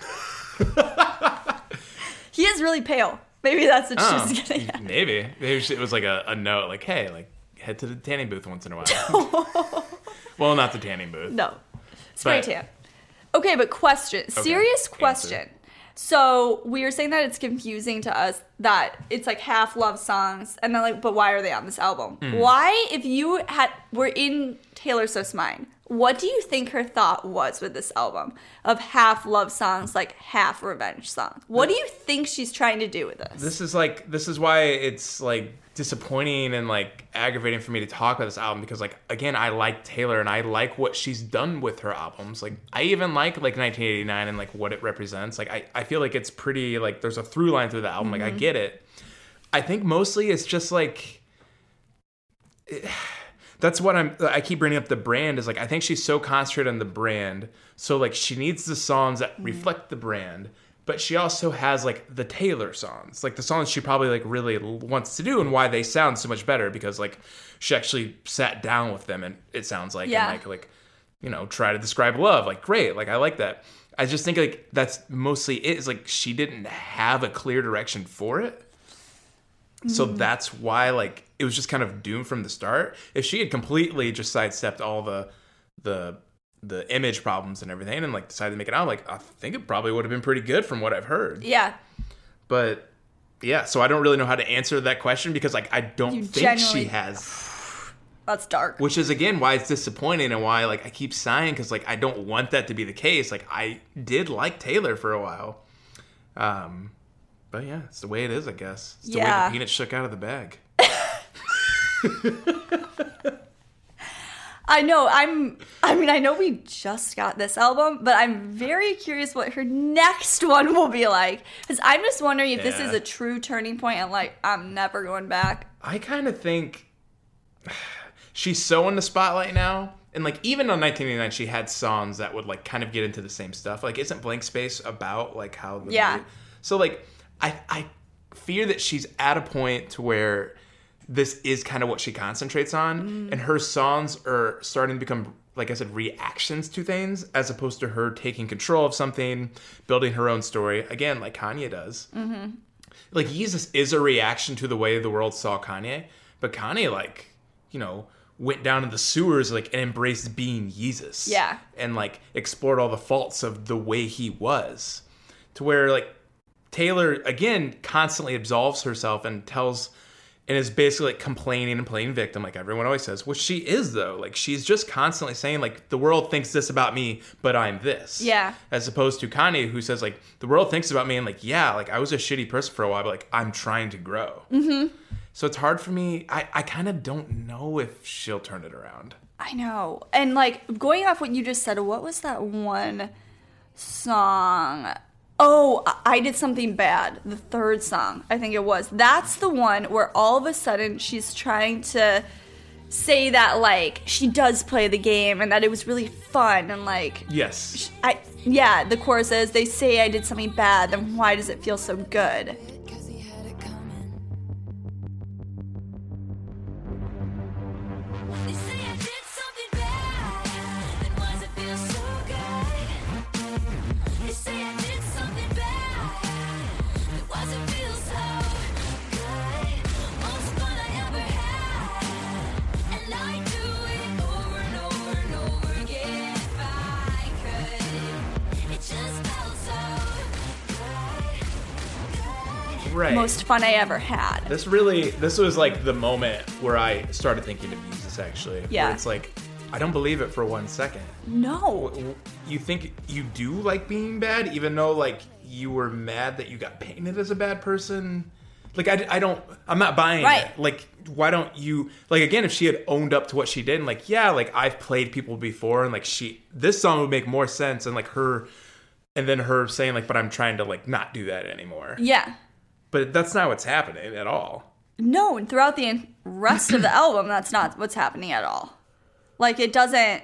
Speaker 5: He is really pale. Maybe that's what
Speaker 1: Oh,
Speaker 5: she was getting at.
Speaker 1: maybe. Maybe she- it was like a, a note, like, hey, like head to the tanning booth once in a while. well, not the tanning booth.
Speaker 5: No. Spray
Speaker 1: But-
Speaker 5: tan. Okay, but question. Serious
Speaker 1: answer.
Speaker 5: question. So we were saying that it's confusing to us that it's like half love songs, and then like, but why are they on this album?
Speaker 1: Hmm.
Speaker 5: Why, if you had were in Taylor Swift's mind, what do you think her thought was with this album of half love songs, like half revenge songs? What do you think she's trying to do with this?
Speaker 1: this is like this is why it's like disappointing and like aggravating for me to talk about this album because like again I like Taylor and I like what she's done with her albums. Like I even like like 1989 and like what it represents. Like I, I feel like it's pretty like there's a through line through the album. Like I mm-hmm. get it. I think mostly it's just like that's what I'm I keep bringing up the brand is like I think she's so concentrated on the brand. So like she needs the songs that mm. reflect the brand but she also has like the Taylor songs like the songs she probably like really wants to do and why they sound so much better because like she actually sat down with them and it sounds like
Speaker 5: Yeah.
Speaker 1: and like like you know try to describe love like great like I like that. I just think like that's mostly it is like she didn't have a clear direction for it so that's why like it was just kind of doomed from the start. If she had completely just sidestepped all the the the image problems and everything and like decided to make it out, like I think it probably would have been pretty good from what I've heard.
Speaker 5: yeah,
Speaker 1: But yeah, so I don't really know how to answer that question because like I don't
Speaker 5: You
Speaker 1: think she has
Speaker 5: that's dark.
Speaker 1: which is again why it's disappointing and why like I keep sighing because like I don't want that to be the case. Like I did like Taylor for a while, um, but yeah, it's the way it is. I guess it's the way
Speaker 5: Yeah.
Speaker 1: the peanut shook out of the bag.
Speaker 5: I know. I'm. I mean, I know we just got this album, but I'm very curious what her next one will be like. Because I'm just wondering if this is a true turning point and like I'm never going back.
Speaker 1: I kind of think she's so in the spotlight now. And like even on 1989, she had songs that would like kind of get into the same stuff. Like, isn't Blank Space about like how the
Speaker 5: Yeah.
Speaker 1: So like, I I fear that she's at a point to where this is kind of what she concentrates on, and her songs are starting to become like I said, reactions to things as opposed to her taking control of something, building her own story. Again, like Kanye does mm-hmm. like Yeezus is a reaction to the way the world saw Kanye, but Kanye like, you know, went down in the sewers like and embraced being Jesus.
Speaker 5: Yeah.
Speaker 1: And like explored all the faults of the way he was. To where like Taylor again constantly absolves herself and tells and is basically like complaining and playing victim like everyone always says, which she is though. Like she's just constantly saying like the world thinks this about me, but I'm this
Speaker 5: Yeah.
Speaker 1: as opposed to Kanye, who says like the world thinks about me and like yeah, like I was a shitty person for a while, but like I'm trying to grow. Mm-hmm. So it's hard for me. I I kind of don't know if she'll turn it around.
Speaker 5: I know. And like going off what you just said, what was that one song? Oh, I- I did something bad. The third song, I think it was. That's the one where all of a sudden she's trying to say that like she does play the game and that it was really fun and like
Speaker 1: Yes.
Speaker 5: I yeah, the chorus is they say I did something bad, then why does it feel so good?
Speaker 1: Right.
Speaker 5: Most fun I ever had.
Speaker 1: this really this was like the moment where I started thinking of Yeezus actually. where
Speaker 5: Yeah.
Speaker 1: it's like I don't believe it for one second.
Speaker 5: No.
Speaker 1: You think you do like being bad, even though like you were mad that you got painted as a bad person. Like I, I don't, I'm not buying
Speaker 5: Right.
Speaker 1: it. Like why don't you like again? If she had owned up to what she did, and like yeah, like I've played people before, and like she, this song would make more sense, and like her, and then her saying like, but I'm trying to like not do that anymore.
Speaker 5: Yeah.
Speaker 1: But that's not what's happening at all.
Speaker 5: No, and throughout the rest of the album, that's not what's happening at all. Like it doesn't.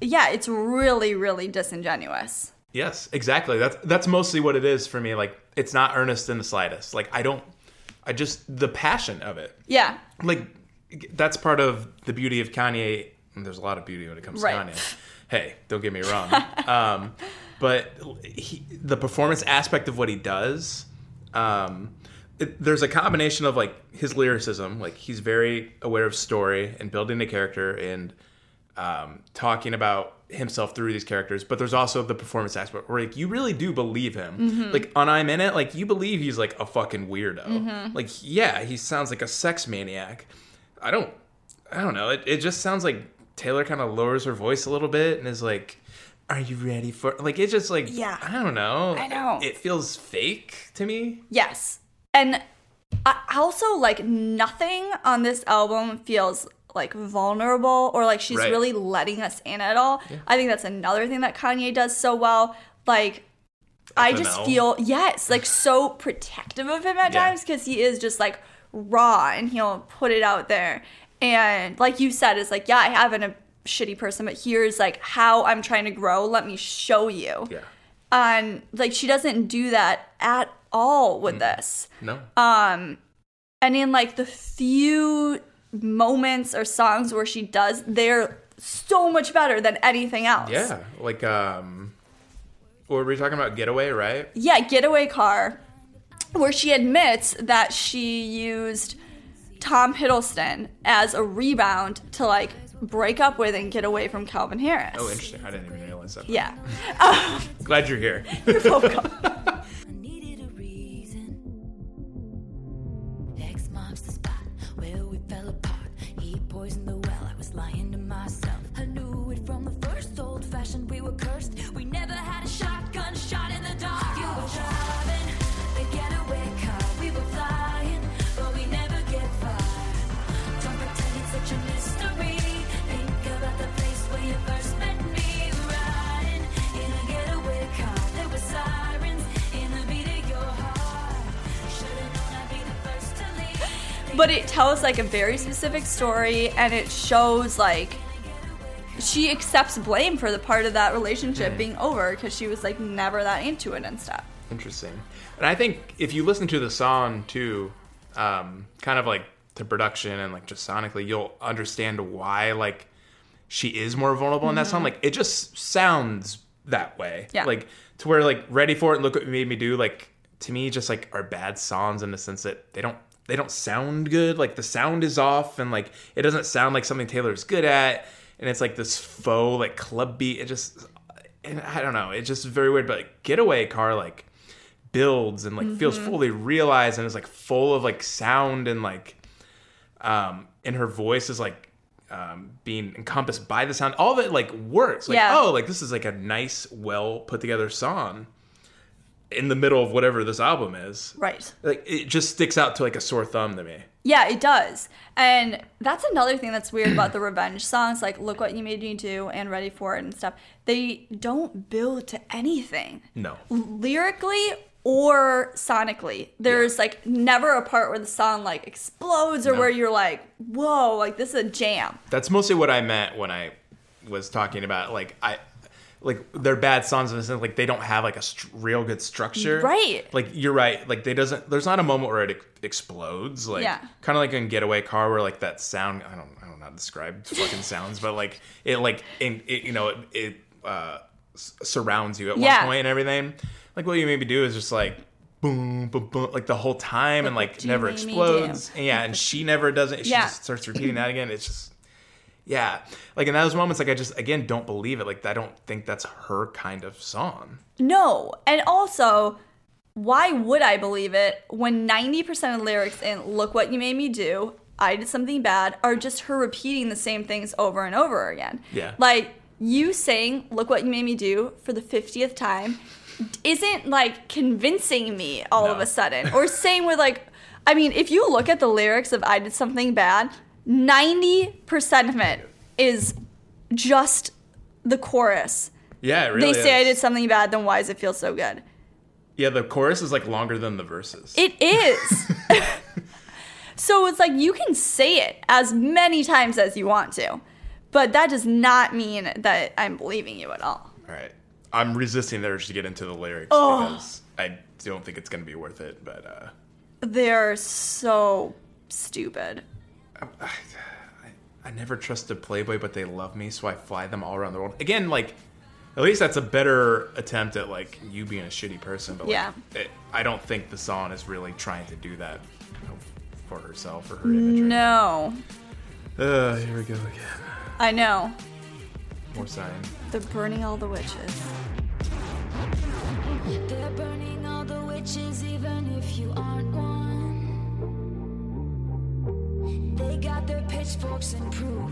Speaker 5: Yeah, it's really, really disingenuous.
Speaker 1: Yes, exactly. That's that's mostly what it is for me. Like it's not earnest in the slightest. Like I don't, I just the passion of it.
Speaker 5: Yeah,
Speaker 1: like that's part of the beauty of Kanye. and There's a lot of beauty when it comes
Speaker 5: Right.
Speaker 1: to Kanye. Hey, don't get me wrong. um, but he, the performance aspect of what he does, um, it, there's a combination of like his lyricism, like he's very aware of story and building a character, and um, talking about himself through these characters, but there's also the performance aspect where like you really do believe him.
Speaker 5: Mm-hmm.
Speaker 1: Like on I'm in it, like you believe he's like a fucking weirdo.
Speaker 5: Mm-hmm.
Speaker 1: Like yeah, he sounds like a sex maniac. I don't, I don't know. It it just sounds like Taylor kind of lowers her voice a little bit and is like. Are you ready for like it's just like
Speaker 5: Yeah.
Speaker 1: I don't know.
Speaker 5: I know.
Speaker 1: It feels fake to me.
Speaker 5: Yes. And I also like nothing on this album feels like vulnerable or like she's
Speaker 1: Right.
Speaker 5: really letting us in at all. I think that's another thing that Kanye does so well. Like I just feel yes, like so protective of him at
Speaker 1: Yeah.
Speaker 5: times because he is just like raw and he'll put it out there. And like you said, it's like, yeah, I have been a shitty person, but here's like how I'm trying to grow. Let me show you.
Speaker 1: Yeah.
Speaker 5: And like she doesn't do that at all with this.
Speaker 1: No.
Speaker 5: Um and in like the few moments or songs where she does, they're so much better than anything else.
Speaker 1: yeah. Like um were we talking about? Getaway, right?
Speaker 5: Yeah, Getaway Car, where she admits that she used Tom Hiddleston as a rebound to like break up with and get away from Calvin Harris.
Speaker 1: Oh, interesting. I didn't even realize that.
Speaker 5: Yeah.
Speaker 1: Glad you're here. You're welcome.
Speaker 6: I needed a reason. X marks the spot where we fell apart. He poisoned the well. I was lying to myself. I knew it from the first old fashioned. We were cursed. But
Speaker 5: it tells like a very specific story and it shows like she accepts blame for the part of that relationship being over because she was like never that into it and stuff.
Speaker 1: Interesting. And I think if you listen to the song too, um, kind of like the production and like just sonically, you'll understand why like she is more vulnerable in that song. Like it just sounds that way.
Speaker 5: Yeah.
Speaker 1: Like to where like Ready for It and Look What You Made Me Do, like to me just like are bad songs in the sense that they don't they don't sound good. Like the sound is off and like it doesn't sound like something Taylor's good at. And it's like this faux like club beat. It just and I don't know. It's just very weird. But like, Getaway Car like builds and like feels fully realized and is like full of like sound and like um and her voice is like um being encompassed by the sound. All of it like works. Like
Speaker 5: Yeah.
Speaker 1: oh like this is like a nice, well put together song in the middle of whatever this album is.
Speaker 5: Right.
Speaker 1: Like it just sticks out to like a sore thumb to me.
Speaker 5: Yeah, it does. And that's another thing that's weird about the revenge songs, like Look What You Made Me Do and Ready for It and stuff. They don't build to anything.
Speaker 1: No.
Speaker 5: Lyrically or sonically. There's like never a part where the song like explodes or
Speaker 1: No.
Speaker 5: where you're like, whoa, like this is a jam.
Speaker 1: That's mostly what I meant when I was talking about like I like they're bad songs in the sense like they don't have like a str- real good structure.
Speaker 5: Right.
Speaker 1: Like you're right. Like they doesn't. There's not a moment where it ex- explodes. Like
Speaker 5: Yeah.
Speaker 1: kind of like in Getaway Car where like that sound. I don't. I don't know how to describe fucking sounds, but like it like in it, you know it, it uh, s- surrounds you at
Speaker 5: Yeah.
Speaker 1: one point and everything. Like what you maybe do is just like. Boom, boom, boom, like the whole time, and like never
Speaker 5: you mean me
Speaker 1: explodes. And yeah, and she never does it. She
Speaker 5: Yeah.
Speaker 1: just starts repeating that again. It's just yeah like in those moments like i just again don't believe it like i don't think that's her kind of song
Speaker 5: No. And also, why would I believe it when 90% of the lyrics in Look What You Made Me Do, I Did Something Bad, are just her repeating the same things over and over again?
Speaker 1: Yeah.
Speaker 5: Like, you saying Look What You Made Me Do for the 50th time isn't like convincing me all of a sudden. Or same with like, I mean, if you look at the lyrics of I Did Something Bad, 90% of it is just the chorus.
Speaker 1: yeah it really
Speaker 5: they say I did something bad, then why does it feel so good?
Speaker 1: yeah the chorus is like longer than the verses
Speaker 5: It is. so it's like you can say it as many times as you want to, but that does not mean that I'm believing you at all.
Speaker 1: all right i'm resisting the urge to get into the lyrics
Speaker 5: Oh.
Speaker 1: because i don't think it's gonna be worth it but uh
Speaker 5: They're so stupid.
Speaker 1: I never trusted playboy but they love me so i fly them all around the world again like at least that's a better attempt at like you being a shitty person but like,
Speaker 5: Yeah.
Speaker 1: it, i don't think the song is really trying to do that you know, for herself or her image
Speaker 5: No,
Speaker 1: uh, here we go again
Speaker 5: I know.
Speaker 1: More sign.
Speaker 5: They're burning all the witches.
Speaker 6: They're burning all the witches, even if you aren't one. They got their pitchforks and proof,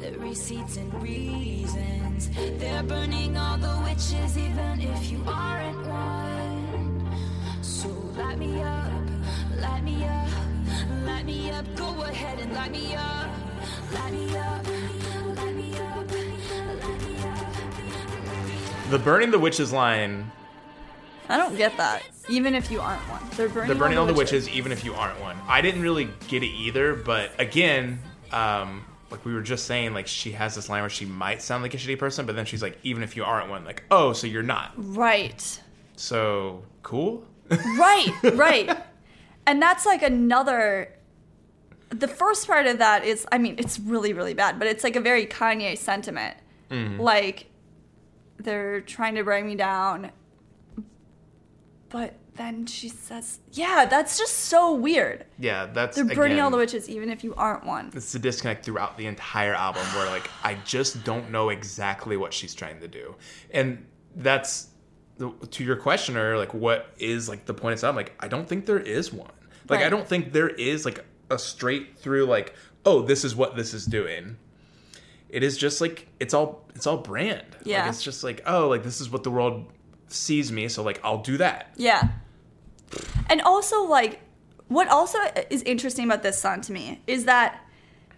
Speaker 6: their receipts and reasons. They're burning all the witches, even if you aren't one. So light me up, light me up, light me up. Go ahead and light me up, light me up, light me up, light me up.
Speaker 1: The burning the witches line.
Speaker 5: I don't get that. Even if you aren't one, they're burning.
Speaker 1: They're burning all the witches, even if you aren't one. I didn't really get it either, but again, um, like we were just saying, like she has this line where she might sound like a shitty person, but then she's like, even if you aren't one, like, oh, so you're not.
Speaker 5: Right.
Speaker 1: So cool.
Speaker 5: Right. Right. and that's like another. The first part of that is, I mean, it's really, really bad, but it's like a very Kanye sentiment. Like, they're trying to bring me down. But then she says, yeah, that's just so weird.
Speaker 1: Yeah, that's
Speaker 5: They're burning
Speaker 1: again,
Speaker 5: all the witches, even if you aren't one.
Speaker 1: It's the disconnect throughout the entire album where like I just don't know exactly what she's trying to do. And that's to your question or like what is like the point of album? Like I don't think there is one. Like I don't think there is like a straight through like oh this is what this is doing. It is just like it's all it's all brand.
Speaker 5: Yeah.
Speaker 1: Like, it's just like oh like this is what the world sees me so like I'll do that.
Speaker 5: Yeah. And also, like, what also is interesting about this song to me is that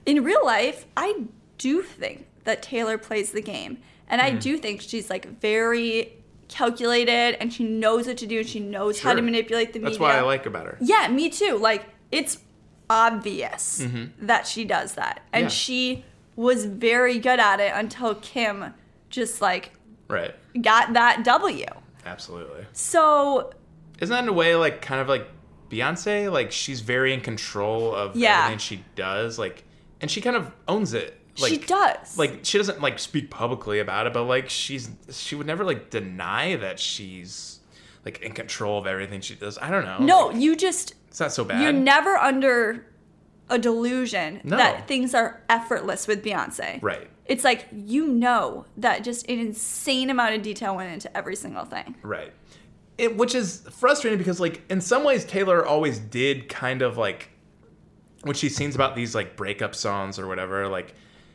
Speaker 5: in real life, I do think that Taylor plays the game. And
Speaker 1: Hmm.
Speaker 5: I do think she's, like, very calculated and she knows what to do and she knows how to manipulate the media.
Speaker 1: That's what I like about her.
Speaker 5: Yeah, me too. Like, it's obvious that she does that. And
Speaker 1: Mm-hmm. Yeah.
Speaker 5: she was very good at it until Kim just, like,
Speaker 1: Right.
Speaker 5: got that W.
Speaker 1: Absolutely.
Speaker 5: So,
Speaker 1: Isn't that in a way like kind of like Beyonce? Like she's very in control of
Speaker 5: Yeah.
Speaker 1: everything she does. Like, and she kind of owns it. Like,
Speaker 5: she does.
Speaker 1: Like she doesn't like speak publicly about it, but like she's she would never like deny that she's like in control of everything she does. I don't know.
Speaker 5: no,
Speaker 1: Like,
Speaker 5: you just
Speaker 1: it's not so bad.
Speaker 5: You're never under a delusion
Speaker 1: No.
Speaker 5: that things are effortless with Beyonce.
Speaker 1: right.
Speaker 5: It's like you know that just an insane amount of detail went into every single thing.
Speaker 1: Right. It, which is frustrating because, like, in some ways, Taylor always did kind of like when she sings about these like breakup songs or whatever, like,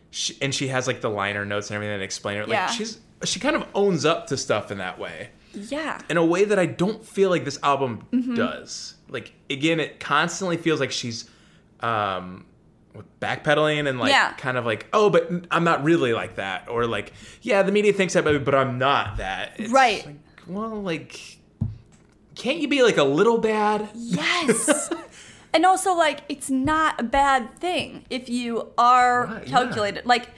Speaker 1: she, and she has like the liner notes and everything that explain it. Like,
Speaker 5: Yeah.
Speaker 1: she's she kind of owns up to stuff in that way,
Speaker 5: Yeah.
Speaker 1: in a way that I don't feel like this album
Speaker 5: Mm-hmm.
Speaker 1: does. Like, again, it constantly feels like she's um backpedaling and like
Speaker 5: Yeah.
Speaker 1: kind of like oh but i'm not really like that or like yeah the media thinks that but but i'm not that It's
Speaker 5: Right.
Speaker 1: like, well like can't you be like a little bad
Speaker 5: Yes. and also like it's not a bad thing if you are
Speaker 1: Right, yeah.
Speaker 5: calculated. Like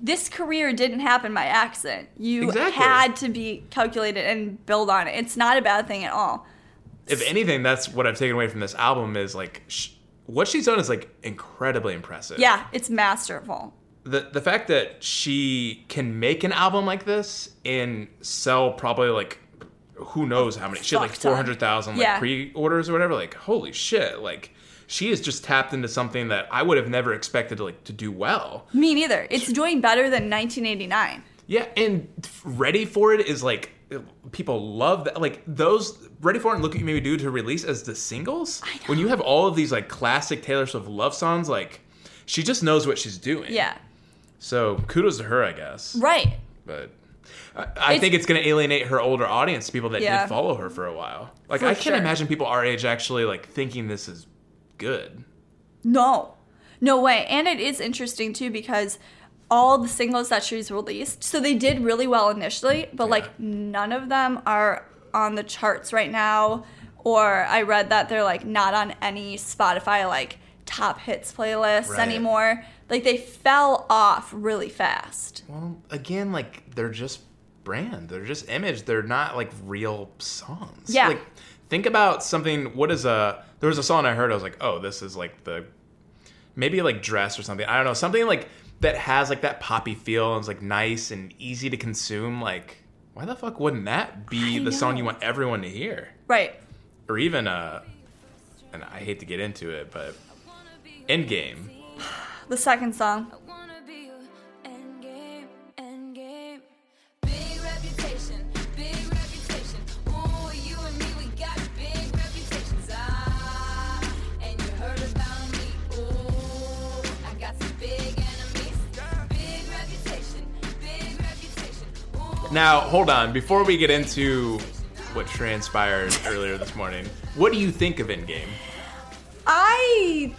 Speaker 5: this career didn't happen by accident. You
Speaker 1: Exactly.
Speaker 5: had to be calculated and build on it. It's not a bad thing at all.
Speaker 1: if anything that's what i've taken away from this album is like sh- what she's done is like incredibly impressive
Speaker 5: Yeah, it's masterful.
Speaker 1: the the fact that she can make an album like this and sell probably like who knows how many she had like 400,000 like
Speaker 5: Yeah.
Speaker 1: pre-orders or whatever like holy shit like she has just tapped into something that I would have never expected to like to do well
Speaker 5: Me neither. It's doing better than 1989.
Speaker 1: yeah and ready for it is like people love that like those ready for it and look at you maybe do to release as the singles when you have all of these like classic Taylor Swift love songs like she just knows what she's doing
Speaker 5: Yeah.
Speaker 1: so kudos to her I guess
Speaker 5: Right.
Speaker 1: but I, I
Speaker 5: It's-
Speaker 1: think it's going to alienate her older audience, people that
Speaker 5: Yeah.
Speaker 1: did follow her for a while. Like
Speaker 5: For
Speaker 1: I can't
Speaker 5: sure.
Speaker 1: imagine people our age actually like thinking this is good.
Speaker 5: No. No way. And it is interesting too because all the singles that she's released, so they did really well initially, but like none of them are on the charts right now. Or I read that they're like not on any Spotify like top hits playlists
Speaker 1: Right.
Speaker 5: anymore. Like they fell off really fast.
Speaker 1: Well, again, like they're just brand, they're just image, they're not like real songs.
Speaker 5: Yeah.
Speaker 1: Like think about something. What is a? There was a song I heard. I was like, oh, this is like the maybe like dress or something. I don't know something like that has like that poppy feel and is like nice and easy to consume. Like why the fuck wouldn't that be
Speaker 5: I
Speaker 1: the song you want everyone to hear?
Speaker 5: Right.
Speaker 1: or even uh and I hate to get into it, but Endgame.
Speaker 5: The second song.
Speaker 1: Now, hold on. Before we get into what transpired earlier this morning, what do you think of Endgame?
Speaker 5: I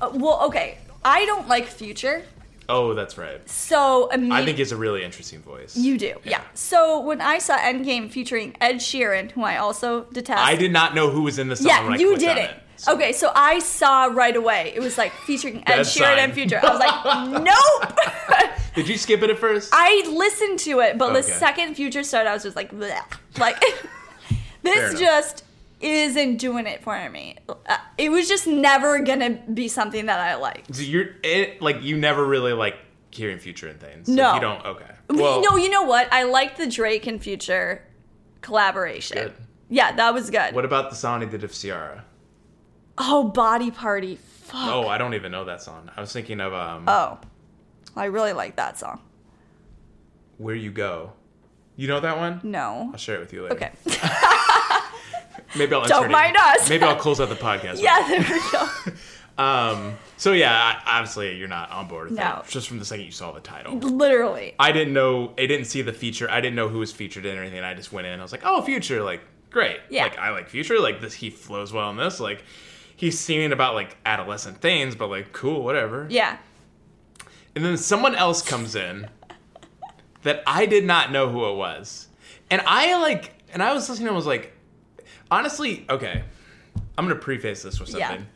Speaker 5: uh, well, okay. I don't like Future,
Speaker 1: Oh, that's right.
Speaker 5: so
Speaker 1: I think it's a really interesting voice.
Speaker 5: you do. Yeah. So when I saw Endgame featuring Ed Sheeran, who I also detest,
Speaker 1: I did not know who was in the song
Speaker 5: Yeah,
Speaker 1: when I
Speaker 5: you
Speaker 1: clicked on
Speaker 5: didn't.
Speaker 1: it. So-
Speaker 5: Okay, so I saw right away. It was like featuring Ed Sheeran
Speaker 1: sign.
Speaker 5: and Future. I was like, nope.
Speaker 1: Did you skip it at first?
Speaker 5: I listened to it, but the second Future started, I was just like, Bleh. like this just isn't doing it for me. Uh, it was just never gonna be something that I liked.
Speaker 1: So you're it, like you never really like hearing Future and things. Like,
Speaker 5: No.
Speaker 1: you don't. Okay. Well,
Speaker 5: no, you know what? I liked the Drake and Future collaboration.
Speaker 1: Good.
Speaker 5: Yeah, that was good.
Speaker 1: what about the song he did of Ciara?
Speaker 5: Oh, Body Party. Fuck.
Speaker 1: Oh, I don't even know that song. I was thinking of um,
Speaker 5: Oh, I really like that song.
Speaker 1: Where You Go. You know that one?
Speaker 5: No.
Speaker 1: I'll share it with you later.
Speaker 5: Okay.
Speaker 1: Maybe I'll
Speaker 5: Don't
Speaker 1: insert it.
Speaker 5: mind us.
Speaker 1: Maybe I'll close out the podcast.
Speaker 5: yeah, there we go.
Speaker 1: Um. So yeah, I, obviously you're not on board with
Speaker 5: No.
Speaker 1: it just from the second you saw the title.
Speaker 5: Literally.
Speaker 1: I didn't know. I didn't see the feature. I didn't know who was featured in or anything. I just went in. I was like, oh, Future. Like, great.
Speaker 5: Yeah.
Speaker 1: Like, I like Future. Like, this. He flows well in this. Like, he's singing about like adolescent things, but like, cool, whatever.
Speaker 5: Yeah.
Speaker 1: And then someone else comes in that I did not know who it was. And I like, and I was listening and was like, honestly, okay, I'm going to preface this with
Speaker 5: Yeah.
Speaker 1: something.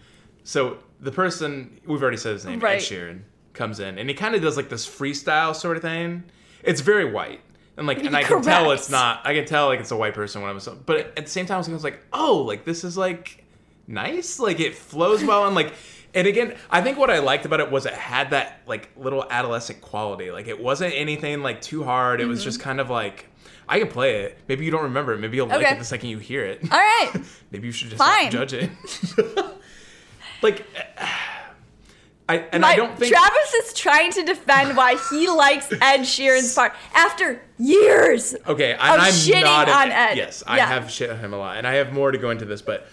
Speaker 1: So the person, we've already said his name,
Speaker 5: Right.
Speaker 1: Ed Sheeran, comes in and he kind of does like this freestyle sort of thing. It's very white. And like, and I can tell it's not, I can tell like it's a white person when I'm, so, but at the same time, I was like, oh, like this is like nice. Like it flows well. And like, and again, I think what I liked about it was it had that like little adolescent quality. Like it wasn't anything like too hard. It was just kind of like, I can play it. Maybe you don't remember it. Maybe you'll like
Speaker 5: Mm-hmm.
Speaker 1: It the second you hear it.
Speaker 5: All right.
Speaker 1: Maybe you should just not judge it. like, I and
Speaker 5: My,
Speaker 1: I don't think
Speaker 5: Travis is trying to defend why he likes Ed Sheeran's part after years.
Speaker 1: Okay,
Speaker 5: of
Speaker 1: I'm
Speaker 5: shitting
Speaker 1: not an-
Speaker 5: on Ed.
Speaker 1: Yes, I
Speaker 5: Yeah.
Speaker 1: have shit on him a lot, and I have more to go into this, but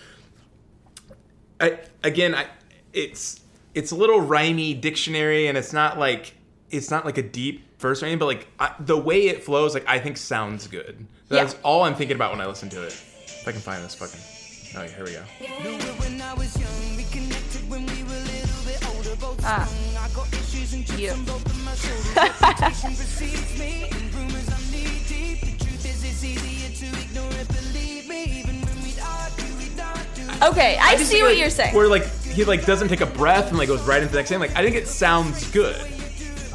Speaker 1: I again, I it's it's a little rhymey dictionary, and it's not like it's not like a deep verse or anything, but like I, the way it flows, like I think sounds good. That's
Speaker 5: Yeah.
Speaker 1: all I'm thinking about when I listen to it. If I can find this fucking. Oh, yeah, here we go.
Speaker 3: Knew it when I was young. We connected when we were a little bit older. Both
Speaker 5: Ah.
Speaker 3: strong. I got issues and chips
Speaker 5: You.
Speaker 3: on
Speaker 5: Okay, I,
Speaker 1: just
Speaker 5: see
Speaker 1: think,
Speaker 5: what
Speaker 1: like,
Speaker 5: you're saying.
Speaker 1: Where like he like doesn't take a breath and like goes right into the next thing. Like I think it sounds good.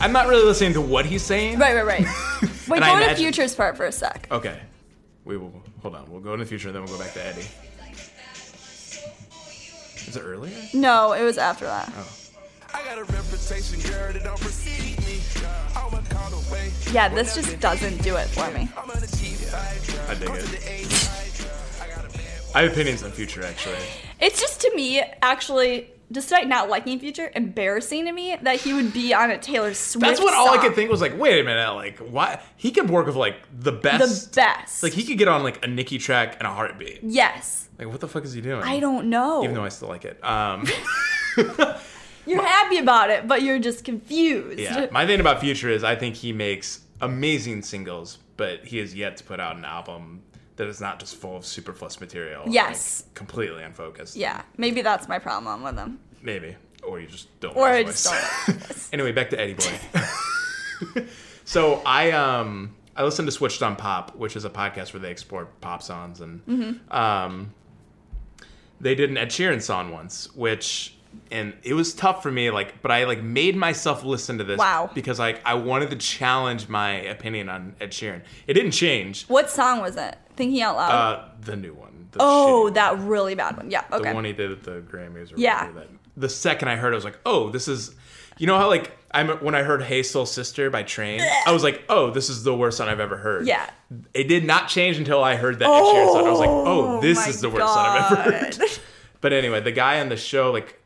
Speaker 1: I'm not really listening to what he's saying.
Speaker 5: Right, right, right. Wait,
Speaker 1: And I
Speaker 5: go to Future's part for a sec.
Speaker 1: Okay. We will hold on. We'll go in the future and then we'll go back to Eddie. Is it earlier?
Speaker 5: No, it was after that.
Speaker 1: Oh.
Speaker 4: I got a reputation, girl, that don't precede me. I'm a call away.
Speaker 5: Yeah, this just doesn't do it for me.
Speaker 4: I'm on the cheap side.
Speaker 1: I dig it.
Speaker 4: The A side. I got a bad
Speaker 1: I have opinions on future actually.
Speaker 5: It's just to me, actually, despite not liking Future, embarrassing to me that he would be on a Taylor Swift.
Speaker 1: That's what all I could think was like, wait a minute, like why he could work with like the best
Speaker 5: The best.
Speaker 1: like he could get on like a Nicki track and a heartbeat.
Speaker 5: yes.
Speaker 1: Like what the fuck is he doing?
Speaker 5: I don't know.
Speaker 1: even though I still like it. Um
Speaker 5: You're happy about it, but you're just confused.
Speaker 1: Yeah, my thing about Future is I think he makes amazing singles, but he has yet to put out an album that is not just full of superfluous material.
Speaker 5: Yes.
Speaker 1: like, completely unfocused.
Speaker 5: yeah, maybe that's my problem with them.
Speaker 1: maybe, or you just don't.
Speaker 5: Or I just don't
Speaker 1: anyway, back to Eddie Boy. so I um I listened to Switched on Pop, which is a podcast where they explore pop songs, and
Speaker 5: Mm-hmm.
Speaker 1: um they did an Ed Sheeran song once, which and it was tough for me, like, but I like made myself listen to this
Speaker 5: Wow.
Speaker 1: because like I wanted to challenge my opinion on Ed Sheeran. It didn't change.
Speaker 5: What song was it? Thinking out loud.
Speaker 1: Uh, the new one. The
Speaker 5: oh,
Speaker 1: shitty
Speaker 5: that really bad one. Yeah. Okay.
Speaker 1: the one he did at the Grammys. Or
Speaker 5: Yeah.
Speaker 1: That, the second I heard, it, I was like, oh, this is. You know how like I'm when I heard "Hey Soul Sister" by Train, I was like, oh, this is the worst song I've ever heard.
Speaker 5: Yeah.
Speaker 1: It did not change until I heard that Ed Sheeran song. I was like, oh, this is the worst song I've ever heard. But anyway, the guy on the show, like,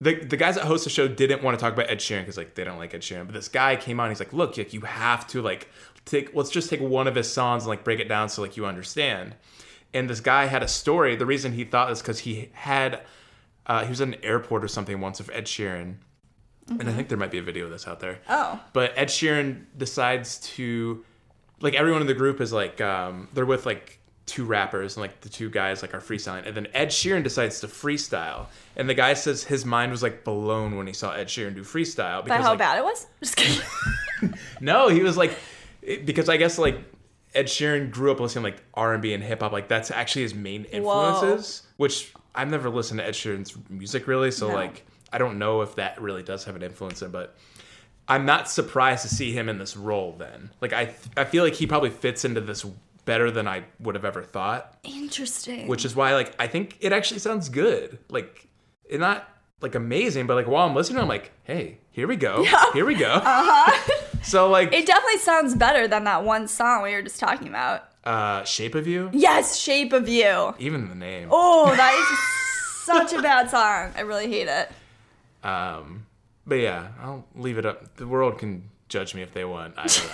Speaker 1: the, the guys that host the show didn't want to talk about Ed Sheeran because like they don't like Ed Sheeran. But this guy came on, he's like, look, like, you have to like take let's just take one of his songs and like break it down so like you understand. And this guy had a story. The reason he thought this because he had uh, he was at an airport or something once with Ed Sheeran. And I think there might be a video of this out there.
Speaker 5: Oh.
Speaker 1: But Ed Sheeran decides to like everyone in the group is like um they're with like two rappers and like the two guys like are freestyling and then Ed Sheeran decides to freestyle and the guy says his mind was like blown when he saw Ed Sheeran do freestyle
Speaker 5: But how
Speaker 1: like,
Speaker 5: bad it was? Just kidding.
Speaker 1: no he was like it- because I guess like Ed Sheeran grew up listening like R&B and hip hop like that's actually his main influences which I've never listened to Ed Sheeran's music really so
Speaker 5: No.
Speaker 1: like I don't know if that really does have an influence in but I'm not surprised to see him in this role then. Like I I feel like he probably fits into this better than I would have ever thought,
Speaker 5: Interesting.
Speaker 1: which is why like I think it actually sounds good. Like it not like amazing, but like while I'm listening I'm like, "Hey, here we go. Here we go." Uh-huh. so like
Speaker 5: it definitely sounds better than that one song we were just talking about.
Speaker 1: uh Shape of You,
Speaker 5: Yes, Shape of You.
Speaker 1: even the name.
Speaker 5: Oh, that is such a bad song. I really hate it.
Speaker 1: Um but yeah, I'll leave it up. The world can judge me if they want. I don't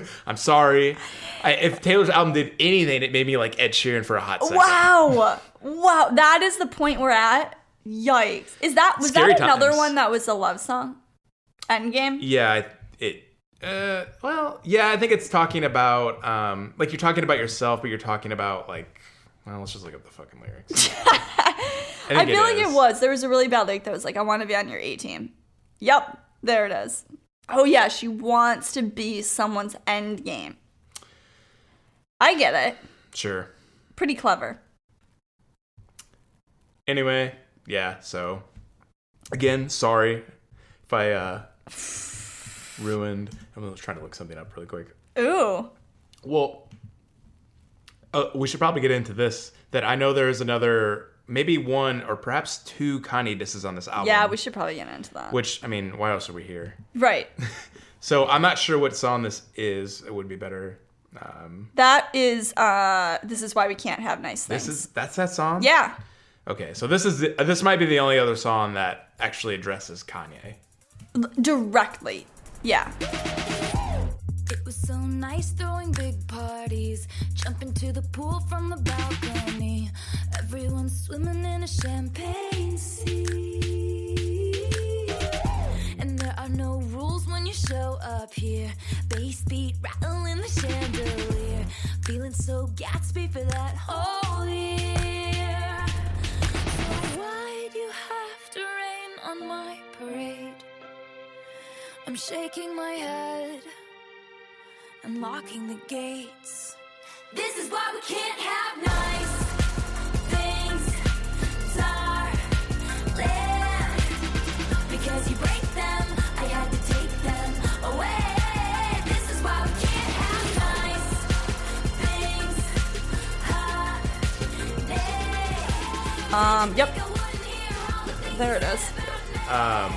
Speaker 1: know. I'm sorry. I, if Taylor's album did anything, it made me like Ed Sheeran for a hot second.
Speaker 5: Wow. Wow. That is the point we're at. Yikes. Is that was
Speaker 1: Scary
Speaker 5: that another
Speaker 1: times.
Speaker 5: one that was a love song? Endgame?
Speaker 1: Yeah, I- it. Uh, well, yeah, I think it's talking about um, like you're talking about yourself, but you're talking about like. Well, let's just look up the fucking lyrics. I,
Speaker 5: I feel like
Speaker 1: is.
Speaker 5: it was. There was a really bad lyric that was like, I want to be on your A team. Yep. There it is. Oh yeah, she wants to be someone's end game. I get it.
Speaker 1: Sure.
Speaker 5: Pretty clever.
Speaker 1: Anyway, yeah. So, again, sorry if I uh, ruined. I'm just trying to look something up really quick.
Speaker 5: Ooh.
Speaker 1: Well, uh, we should probably get into this. That I know there is another, maybe one or perhaps two Kanye disses on this album.
Speaker 5: Yeah, we should probably get into that.
Speaker 1: Which I mean, why else are we here?
Speaker 5: right.
Speaker 1: So I'm not sure what song this is. It would be better. Um,
Speaker 5: That is uh this is why we can't have nice things.
Speaker 1: this is that's that song.
Speaker 5: Yeah.
Speaker 1: Okay, so this is the, this might be the only other song that actually addresses Kanye.
Speaker 5: Directly. Yeah.
Speaker 6: It was so nice throwing big parties, jumping to the pool from the balcony. Everyone swimming in a champagne sea. And there are no rules when you show up here. Bass beat rattling the chandelier. Feeling so Gatsby for that whole year. So why'd you have to rain on my parade? I'm shaking my head and locking the gates. This is why we can't have nice things, darling. Because you break them, I had to take them away. This is why we can't have nice things, honey.
Speaker 5: Um yep. There it is.
Speaker 1: Um,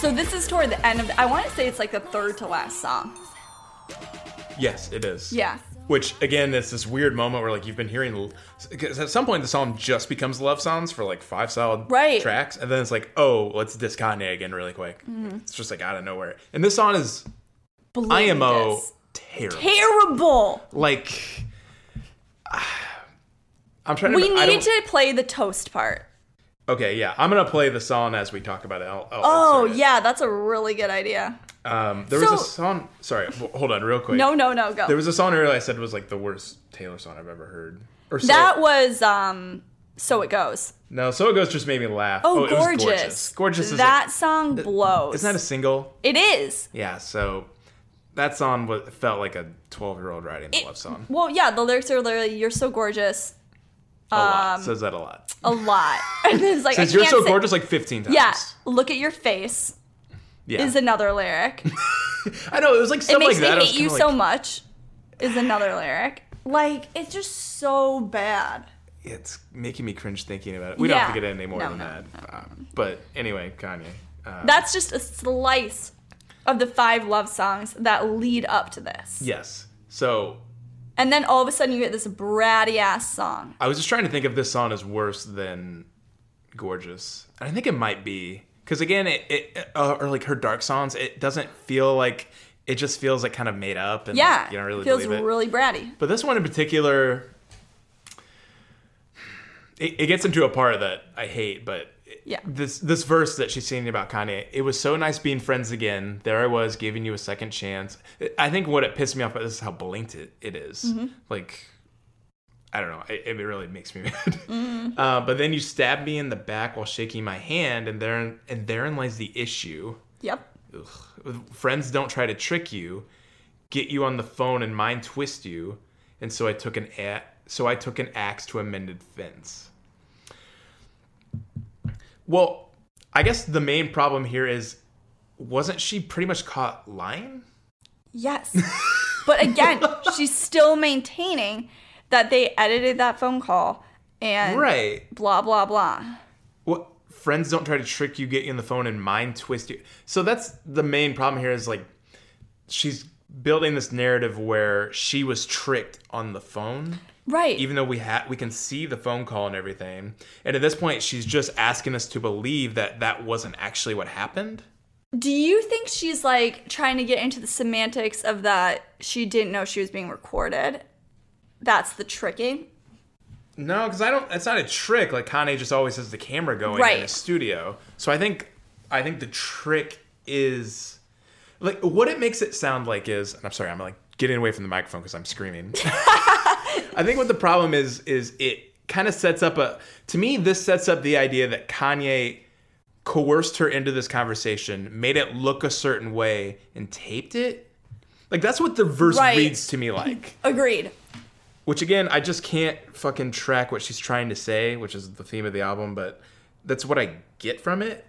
Speaker 5: So this is toward the end of the, I want to say it's like the third to last song.
Speaker 1: yes, it is.
Speaker 5: Yeah.
Speaker 1: Which again, it's this weird moment where like you've been hearing, because at some point the song just becomes love songs for like five solid
Speaker 5: Right.
Speaker 1: tracks, and then it's like, oh, let's diss Kanye again really quick.
Speaker 5: Mm-hmm.
Speaker 1: It's just like out of nowhere, and this song is IMO
Speaker 5: Bliss.
Speaker 1: terrible.
Speaker 5: Terrible.
Speaker 1: like, I'm trying to.
Speaker 5: We need to play the toast part.
Speaker 1: Okay, yeah, I'm gonna play the song as we talk about it. I'll, I'll
Speaker 5: Oh, yeah, that's a really good idea.
Speaker 1: Um, there was a song. Sorry, hold on, real quick.
Speaker 5: No, no, no, go.
Speaker 1: There was a song earlier I said was like the worst Taylor song I've ever heard. Or so,
Speaker 5: that was um so it goes.
Speaker 1: no, so it goes just made me laugh.
Speaker 5: Oh,
Speaker 1: was
Speaker 5: gorgeous.
Speaker 1: gorgeous. Gorgeous
Speaker 5: that
Speaker 1: like,
Speaker 5: song blows.
Speaker 1: isn't that a single?
Speaker 5: it is.
Speaker 1: Yeah. So that song was, felt like a 12 year old writing the
Speaker 5: It-
Speaker 1: love song.
Speaker 5: Well, yeah, the lyrics are literally "You're so gorgeous"
Speaker 1: A lot. Says that a lot.
Speaker 5: a lot, and it's like
Speaker 1: Says
Speaker 5: I
Speaker 1: you're
Speaker 5: can't
Speaker 1: so
Speaker 5: say-
Speaker 1: gorgeous like 15 times.
Speaker 5: Yeah, look at your face
Speaker 1: Yeah.
Speaker 5: is another lyric.
Speaker 1: I know it was like
Speaker 5: it makes
Speaker 1: like that. I
Speaker 5: me
Speaker 1: was
Speaker 5: hate you
Speaker 1: kinda
Speaker 5: so
Speaker 1: like,
Speaker 5: much is another lyric. Like it's just so bad.
Speaker 1: It's making me cringe thinking about it. We don't have to
Speaker 5: Yeah.
Speaker 1: get any more
Speaker 5: No,
Speaker 1: than
Speaker 5: no,
Speaker 1: that. Uh, but anyway, Kanye. Uh,
Speaker 5: That's just a slice of the five love songs that lead up to this.
Speaker 1: yes. So
Speaker 5: And then all of a sudden you get this bratty ass song.
Speaker 1: I was just trying to think if this song is worse than Gorgeous. And I think it might be. Because again, it, it uh, or like her dark songs, it doesn't feel like it just feels like kind of made up and
Speaker 5: Yeah,
Speaker 1: like, you don't really
Speaker 5: feels
Speaker 1: believe it.
Speaker 5: really bratty.
Speaker 1: But this one in particular, it, it gets into a part that I hate, but
Speaker 5: Yeah.
Speaker 1: this this verse that she's singing about Kanye. It was so nice being friends again. There I was giving you a second chance. I think what it pissed me off about this is how blatant it is.
Speaker 5: Mm-hmm.
Speaker 1: Like, I don't know. It, it really makes me mad. Uh, but then you stab me in the back while shaking my hand, and therein and therein lies the issue.
Speaker 5: Yep.
Speaker 1: Friends don't try to trick you, get you on the phone and mind twist you, and so I took an a- so I took an axe to a mended fence. Well, I guess the main problem here is wasn't she pretty much caught lying?
Speaker 5: Yes. but again, she's still maintaining that they edited that phone call and
Speaker 1: Right.
Speaker 5: blah blah blah.
Speaker 1: What friends don't try to trick you, get you on the phone and mind twist you. So that's the main problem here is like she's building this narrative where she was tricked on the phone.
Speaker 5: Right.
Speaker 1: even though we ha- we can see the phone call and everything. And at this point, she's just asking us to believe that that wasn't actually what happened.
Speaker 5: Do you think she's like trying to get into the semantics of that she didn't know she was being recorded? That's the tricking.
Speaker 1: No, because I don't. It's not a trick. Like Kanye just always has the camera going in the studio. So I think I think the trick is like what it makes it sound like is. And I'm sorry, I'm like getting away from the microphone because I'm screaming. I think what the problem is is it kind of sets up a. To me, this sets up the idea that Kanye coerced her into this conversation, made it look a certain way, and taped it. Like that's what the verse
Speaker 5: Right.
Speaker 1: reads to me like.
Speaker 5: Agreed.
Speaker 1: Which again, I just can't fucking track what she's trying to say, which is the theme of the album, but that's what I get from it.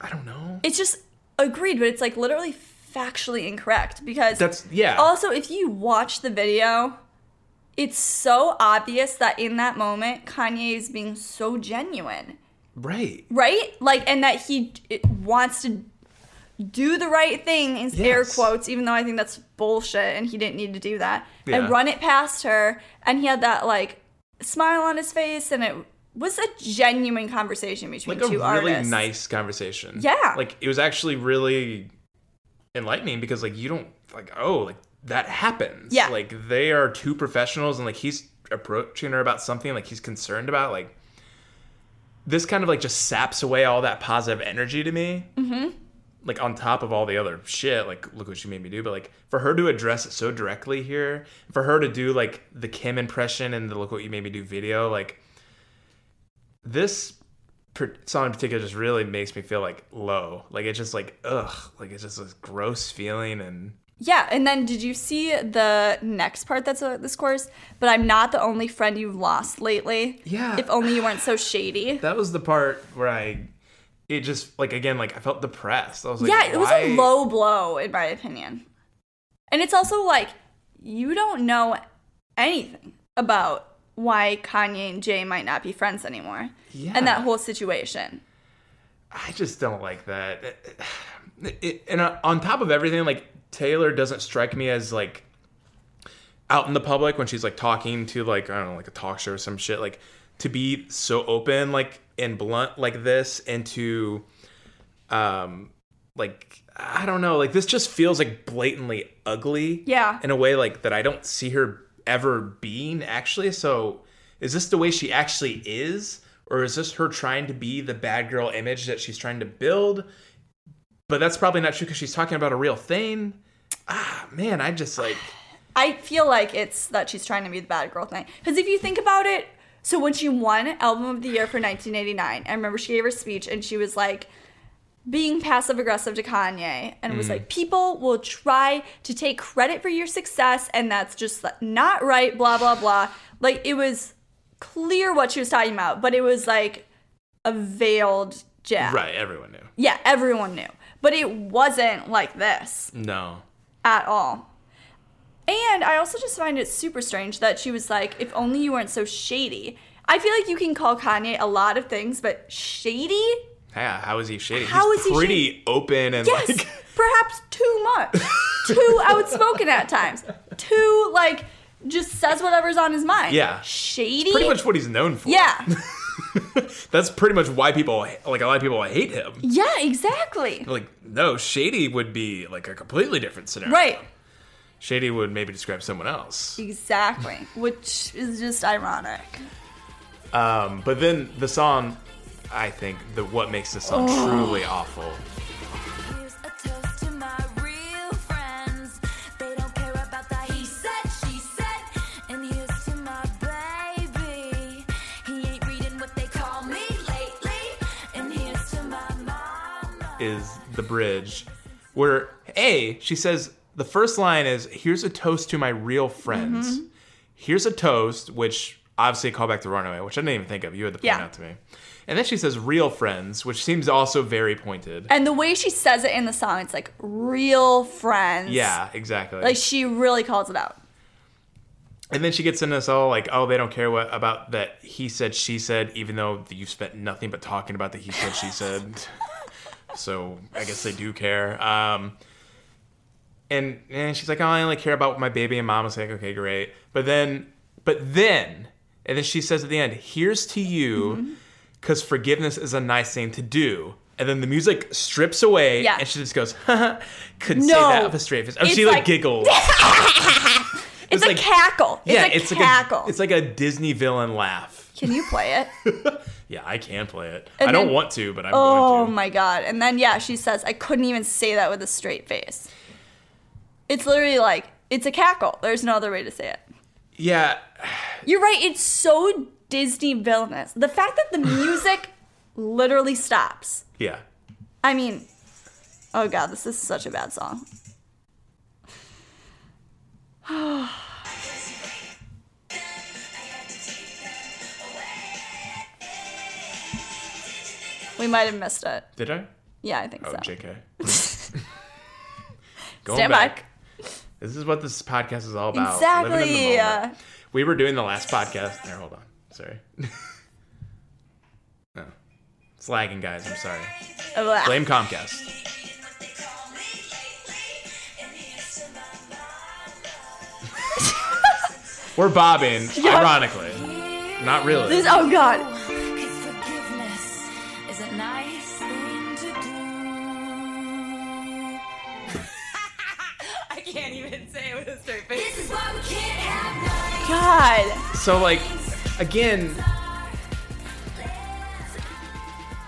Speaker 1: I don't know.
Speaker 5: It's just agreed, but it's like literally factually incorrect because
Speaker 1: That's yeah.
Speaker 5: also if you watch the video, it's so obvious that in that moment Kanye is being so genuine.
Speaker 1: right.
Speaker 5: right? Like, and that he it wants to do the right thing in air quotes, even though I think that's bullshit and he didn't need to do that.
Speaker 1: Yeah.
Speaker 5: And run it past her, and he had that like smile on his face, and it was a genuine conversation between
Speaker 1: Like a
Speaker 5: two
Speaker 1: really
Speaker 5: artists.
Speaker 1: nice conversation.
Speaker 5: Yeah.
Speaker 1: Like it was actually really enlightening because like you don't like oh like that happens.
Speaker 5: Yeah.
Speaker 1: Like they are two professionals and like he's approaching her about something like he's concerned about like this kind of like just saps away all that positive energy to me. Mm-hmm. Like on top of all the other shit, like look what she made me do. But like for her to address it so directly here, for her to do like the Kim impression and the look what you made me do video, like this per- song in particular just really makes me feel like low. Like it's just like ugh, like it's just this gross feeling and
Speaker 5: Yeah, and then did you see the next part that's uh, this course? But I'm not the only friend you've lost lately.
Speaker 1: Yeah.
Speaker 5: If only you weren't so shady.
Speaker 1: that was the part where I it just like again like I felt depressed. I was like
Speaker 5: yeah, it was a low blow in my opinion. And it's also like you don't know anything about why Kanye and Jay might not be friends anymore.
Speaker 1: Yeah.
Speaker 5: And that whole situation.
Speaker 1: I just don't like that. It- it- and uh, on top of everything, like Taylor doesn't strike me as like out in the public when she's like talking to like I don't know like a talk show or some shit. Like to be so open like and blunt like this and to um like I don't know like this just feels like blatantly ugly.
Speaker 5: Yeah.
Speaker 1: In a way like that I don't see her ever being actually. So is this the way she actually is? Or is this her trying to be the bad girl image that she's trying to build? But that's probably not true because she's talking about a real thing. Ah, man, I just like.
Speaker 5: I feel like it's that she's trying to be the bad girl thing. Because if you think about it, so when she won Album of the Year for 1989, I remember she gave her speech and she was like being passive aggressive to Kanye and was like, people will try to take credit for your success and that's just not right, blah, blah, blah. Like it was clear what she was talking about, but it was like a veiled jab.
Speaker 1: Right, everyone knew.
Speaker 5: Yeah, everyone knew. But it wasn't like this
Speaker 1: No.
Speaker 5: At all. And I also just find it super strange that she was like, if only you weren't so shady. I feel like you can call Kanye a lot of things, but shady?
Speaker 1: Yeah, how is he shady?
Speaker 5: How
Speaker 1: He's
Speaker 5: is he
Speaker 1: pretty open and
Speaker 5: Yes,
Speaker 1: like.
Speaker 5: perhaps too much. too outspoken at times. Too, like, just says whatever's on his mind.
Speaker 1: Yeah.
Speaker 5: Shady?
Speaker 1: Pretty much what he's known for.
Speaker 5: Yeah.
Speaker 1: That's pretty much why people like a lot of people hate him.
Speaker 5: Yeah, exactly.
Speaker 1: Like, no, shady would be like a completely different scenario.
Speaker 5: Right.
Speaker 1: Shady would maybe describe someone else.
Speaker 5: Exactly. Which is just ironic.
Speaker 1: Um, but then the song, I think, the what makes this song
Speaker 5: Oh.
Speaker 1: truly awful. Is the bridge where A, she says the first line is here's a toast to my real friends.
Speaker 5: Mm-hmm.
Speaker 1: Here's a toast, which obviously a callback to Runaway, which I didn't even think of. You had to point
Speaker 5: Yeah.
Speaker 1: out to me. And then she says real friends, which seems also very pointed.
Speaker 5: And the way she says it in the song, it's like real friends.
Speaker 1: yeah, exactly.
Speaker 5: Like she really calls it out.
Speaker 1: And then she gets into this all like, oh, they don't care what about that he said, she said, even though you spent nothing but talking about the he said, she said. so I guess they do care. Um, and, and she's like, oh, I only care about my baby and mama's like, okay, great. But then, but then, and then she says at the end, here's to you, because forgiveness is a nice thing to do. And then the music strips away,
Speaker 5: Yeah.
Speaker 1: and she just goes, couldn't say that with a straight face. Oh, she like,
Speaker 5: like-
Speaker 1: giggles.
Speaker 5: It's,
Speaker 1: It's
Speaker 5: a
Speaker 1: like-
Speaker 5: cackle. It's
Speaker 1: yeah,
Speaker 5: a
Speaker 1: it's
Speaker 5: cackle.
Speaker 1: like a, it's like a Disney villain laugh.
Speaker 5: Can you play it?
Speaker 1: Yeah, I can play it.
Speaker 5: And
Speaker 1: I don't want to, but I'm
Speaker 5: oh
Speaker 1: going to.
Speaker 5: my god. And then yeah, she says, I couldn't even say that with a straight face. It's literally like it's a cackle. There's no other way to say it.
Speaker 1: Yeah,
Speaker 5: You're right, it's so Disney villainous. The fact that the music literally stops.
Speaker 1: yeah.
Speaker 5: I mean, oh god, this is such a bad song. We might have missed it.
Speaker 1: Did I?
Speaker 5: Yeah, I think
Speaker 1: Oh,
Speaker 5: so.
Speaker 1: JK. Going
Speaker 5: Stand
Speaker 1: back.
Speaker 5: by.
Speaker 1: This is what this podcast is all about.
Speaker 5: Exactly.
Speaker 1: living in the. We were doing the last podcast. There, hold on. Sorry. no. It's lagging, guys. I'm sorry.
Speaker 5: Oh, Ugh.
Speaker 1: Blame Comcast. We're bobbing, ironically. Not really.
Speaker 5: This, oh god. God.
Speaker 1: So like again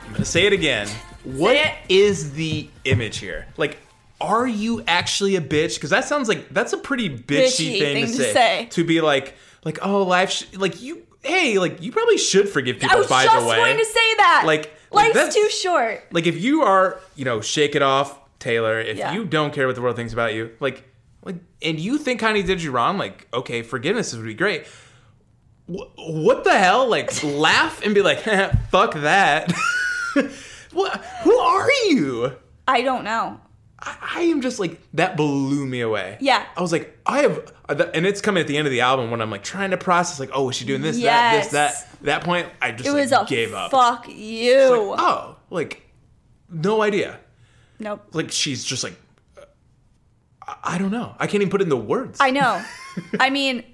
Speaker 1: I'm gonna say it again. What is
Speaker 5: it.
Speaker 1: the image here? Like are you actually a bitch? Because that sounds like that's a pretty bitchy,
Speaker 5: Bitchy
Speaker 1: thing, to,
Speaker 5: thing to
Speaker 1: say.
Speaker 5: say.
Speaker 1: To be like, like oh, life, sh- like you, hey, like you probably should forgive people.
Speaker 5: I was
Speaker 1: by
Speaker 5: just
Speaker 1: the way,
Speaker 5: going to say that.
Speaker 1: Like- like
Speaker 5: life's
Speaker 1: that's-
Speaker 5: too short.
Speaker 1: like if you are, you know, shake it off, Taylor. If
Speaker 5: Yeah.
Speaker 1: you don't care what the world thinks about you, like, like, and you think Kanye did you wrong, like, okay, forgiveness would be great. Wh- what the hell? Like, laugh and be like, fuck that. what? Who are you?
Speaker 5: I don't know.
Speaker 1: I, I am just like that blew me away.
Speaker 5: Yeah.
Speaker 1: I was like, I have, and it's coming at the end of the album when I'm like trying to process, like, oh, is she doing this, that, this,
Speaker 5: Yes.
Speaker 1: that? That point, I just
Speaker 5: It
Speaker 1: like,
Speaker 5: was a
Speaker 1: gave up.
Speaker 5: fuck you.
Speaker 1: Like, oh, like, no idea.
Speaker 5: nope.
Speaker 1: Like she's just like, uh, I- don't know. I can't even put it the words.
Speaker 5: I know. I mean,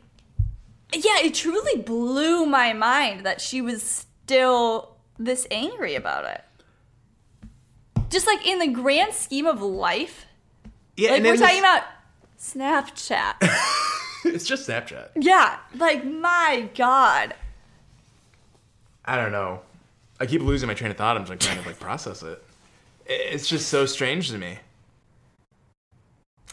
Speaker 5: yeah, it truly blew my mind that she was still this angry about it. Just like in the grand scheme of life,
Speaker 1: yeah,
Speaker 5: like
Speaker 1: and
Speaker 5: we're talking about Snapchat.
Speaker 1: It's just Snapchat.
Speaker 5: yeah, like my god.
Speaker 1: I don't know. I keep losing my train of thought. I'm just like trying to like process it. It's just so strange to me.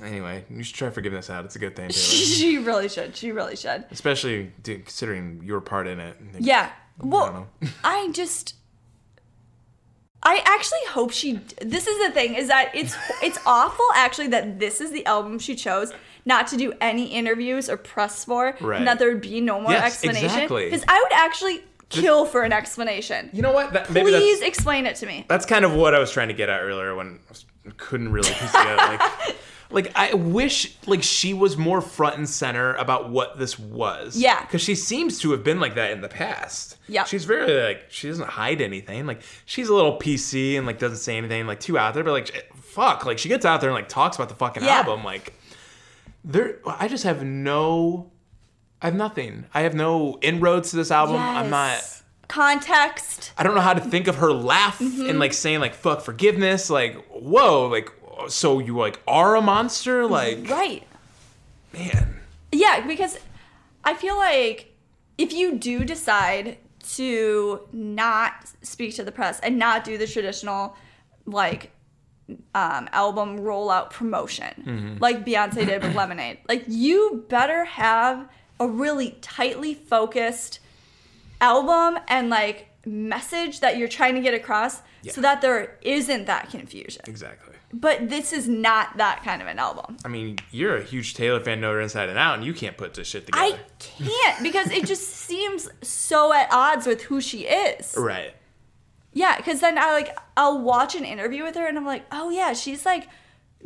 Speaker 1: Anyway, you should try figuring this out. It's a good thing, Taylor.
Speaker 5: she really should. She really should.
Speaker 1: especially dude, considering your part in it.
Speaker 5: Yeah.
Speaker 1: don't
Speaker 5: Well. I just I actually hope she this is the thing is that it's it's awful actually that this is the album she chose not to do any interviews or press for
Speaker 1: Right.
Speaker 5: and that there would be no more
Speaker 1: Yes,
Speaker 5: explanation
Speaker 1: exactly.
Speaker 5: because I would actually kill for an explanation.
Speaker 1: You know what? That, maybe
Speaker 5: Please explain it to me.
Speaker 1: that's kind of what I was trying to get at earlier when I was- couldn't really piece together. Like, like I wish like she was more front and center about what this was.
Speaker 5: Yeah.
Speaker 1: because she seems to have been like that in the past.
Speaker 5: Yeah.
Speaker 1: she's very like she doesn't hide anything. Like she's a little PC and like doesn't say anything like too out there. But like fuck, like she gets out there and like talks about the fucking
Speaker 5: Yeah.
Speaker 1: album. Like there, I just have no. I have nothing. I have no inroads to this album. I'm not.
Speaker 5: Context.
Speaker 1: I don't know how to think of her laugh
Speaker 5: Mm-hmm.
Speaker 1: and like saying like fuck forgiveness. Like whoa, like so you like are a monster. Like
Speaker 5: Right.
Speaker 1: man,
Speaker 5: Yeah, because I feel like if you do decide to not speak to the press and not do the traditional like um, album rollout promotion like Beyonce did with Lemonade. Like you better have a really tightly focused album and like message that you're trying to get across so that there isn't that confusion.
Speaker 1: Exactly.
Speaker 5: But this is not that kind of an album.
Speaker 1: I mean, you're a huge Taylor fan, know her inside and out, and you can't put this shit together.
Speaker 5: I can't because it just seems so at odds with who she is.
Speaker 1: right.
Speaker 5: Yeah, because then I like I'll watch an interview with her and I'm like, oh yeah, she's like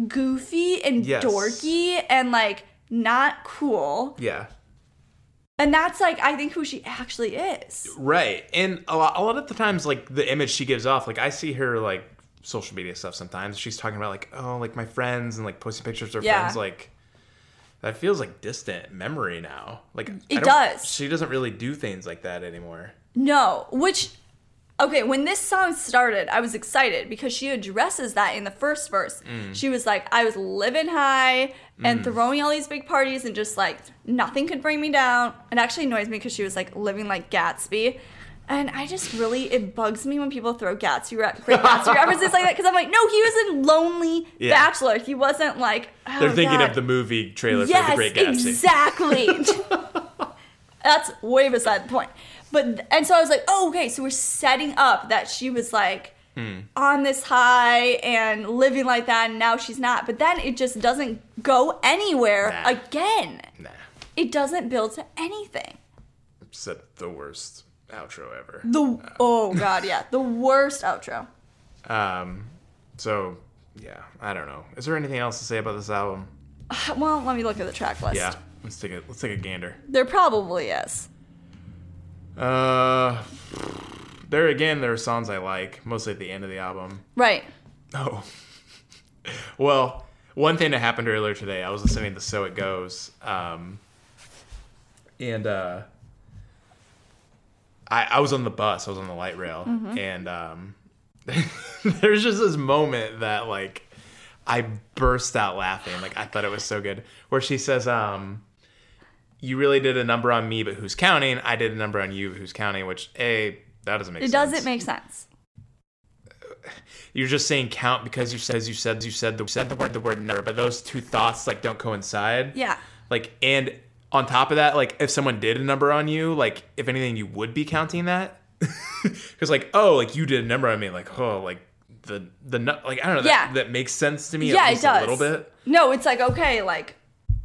Speaker 5: goofy and
Speaker 1: Yes.
Speaker 5: dorky and like not cool.
Speaker 1: Yeah.
Speaker 5: And that's like I think who she actually is.
Speaker 1: Right. And a lot, a lot of the times, like the image she gives off, like I see her like social media stuff sometimes. She's talking about like, oh, like my friends and like posting pictures of her
Speaker 5: Yeah.
Speaker 1: friends. Like that feels like distant memory now. Like
Speaker 5: It does.
Speaker 1: She doesn't really do things like that anymore.
Speaker 5: No, which okay, when this song started, I was excited because she addresses that in the first verse.
Speaker 1: Mm.
Speaker 5: She was like, I was living high and throwing all these big parties and just like nothing could bring me down. It actually annoys me because she was like living like Gatsby. And I just really, it bugs me when people throw Gatsby, re- Great Gatsby references like that because I'm like, no, he was in Lonely
Speaker 1: Yeah.
Speaker 5: Bachelor. He wasn't like, oh,
Speaker 1: They're thinking
Speaker 5: God.
Speaker 1: of the movie trailer
Speaker 5: Yes,
Speaker 1: for The Great Gatsby.
Speaker 5: exactly. That's way beside the point. But and so I was like, oh, okay, so we're setting up that she was like
Speaker 1: Hmm.
Speaker 5: on this high and living like that, and now she's not. But then it just doesn't go anywhere
Speaker 1: Nah.
Speaker 5: again.
Speaker 1: Nah.
Speaker 5: It doesn't build to anything.
Speaker 1: The- the worst outro ever.
Speaker 5: The oh god, yeah, the worst outro.
Speaker 1: Um, so yeah, I don't know. Is there anything else to say about this album?
Speaker 5: Well, let me look at the track list.
Speaker 1: Yeah, let's take a let's take a gander.
Speaker 5: There probably is.
Speaker 1: Uh, there again, there are songs I like, mostly at the end of the album.
Speaker 5: Right.
Speaker 1: Oh, well, one thing that happened earlier today, I was listening to "So It Goes," um, and uh, I I was on the bus, I was on the light rail, and um, there's just this moment that like I burst out laughing, like I thought it was so good, where she says, um. You really did a number on me, but who's counting? I did a number on you, but who's counting? Which, a that doesn't make sense.
Speaker 5: It
Speaker 1: sense.
Speaker 5: doesn't make sense.
Speaker 1: you're just saying count because you said you said you said the said the word the word number, but those two thoughts like don't coincide.
Speaker 5: Yeah.
Speaker 1: Like and on top of that, like if someone did a number on you, like if anything, you would be counting that. Because like oh, like you did a number on me, like oh, like the the like I don't know.
Speaker 5: Yeah.
Speaker 1: That, that makes sense to me.
Speaker 5: yeah, it does.
Speaker 1: a little bit.
Speaker 5: No, it's like okay, like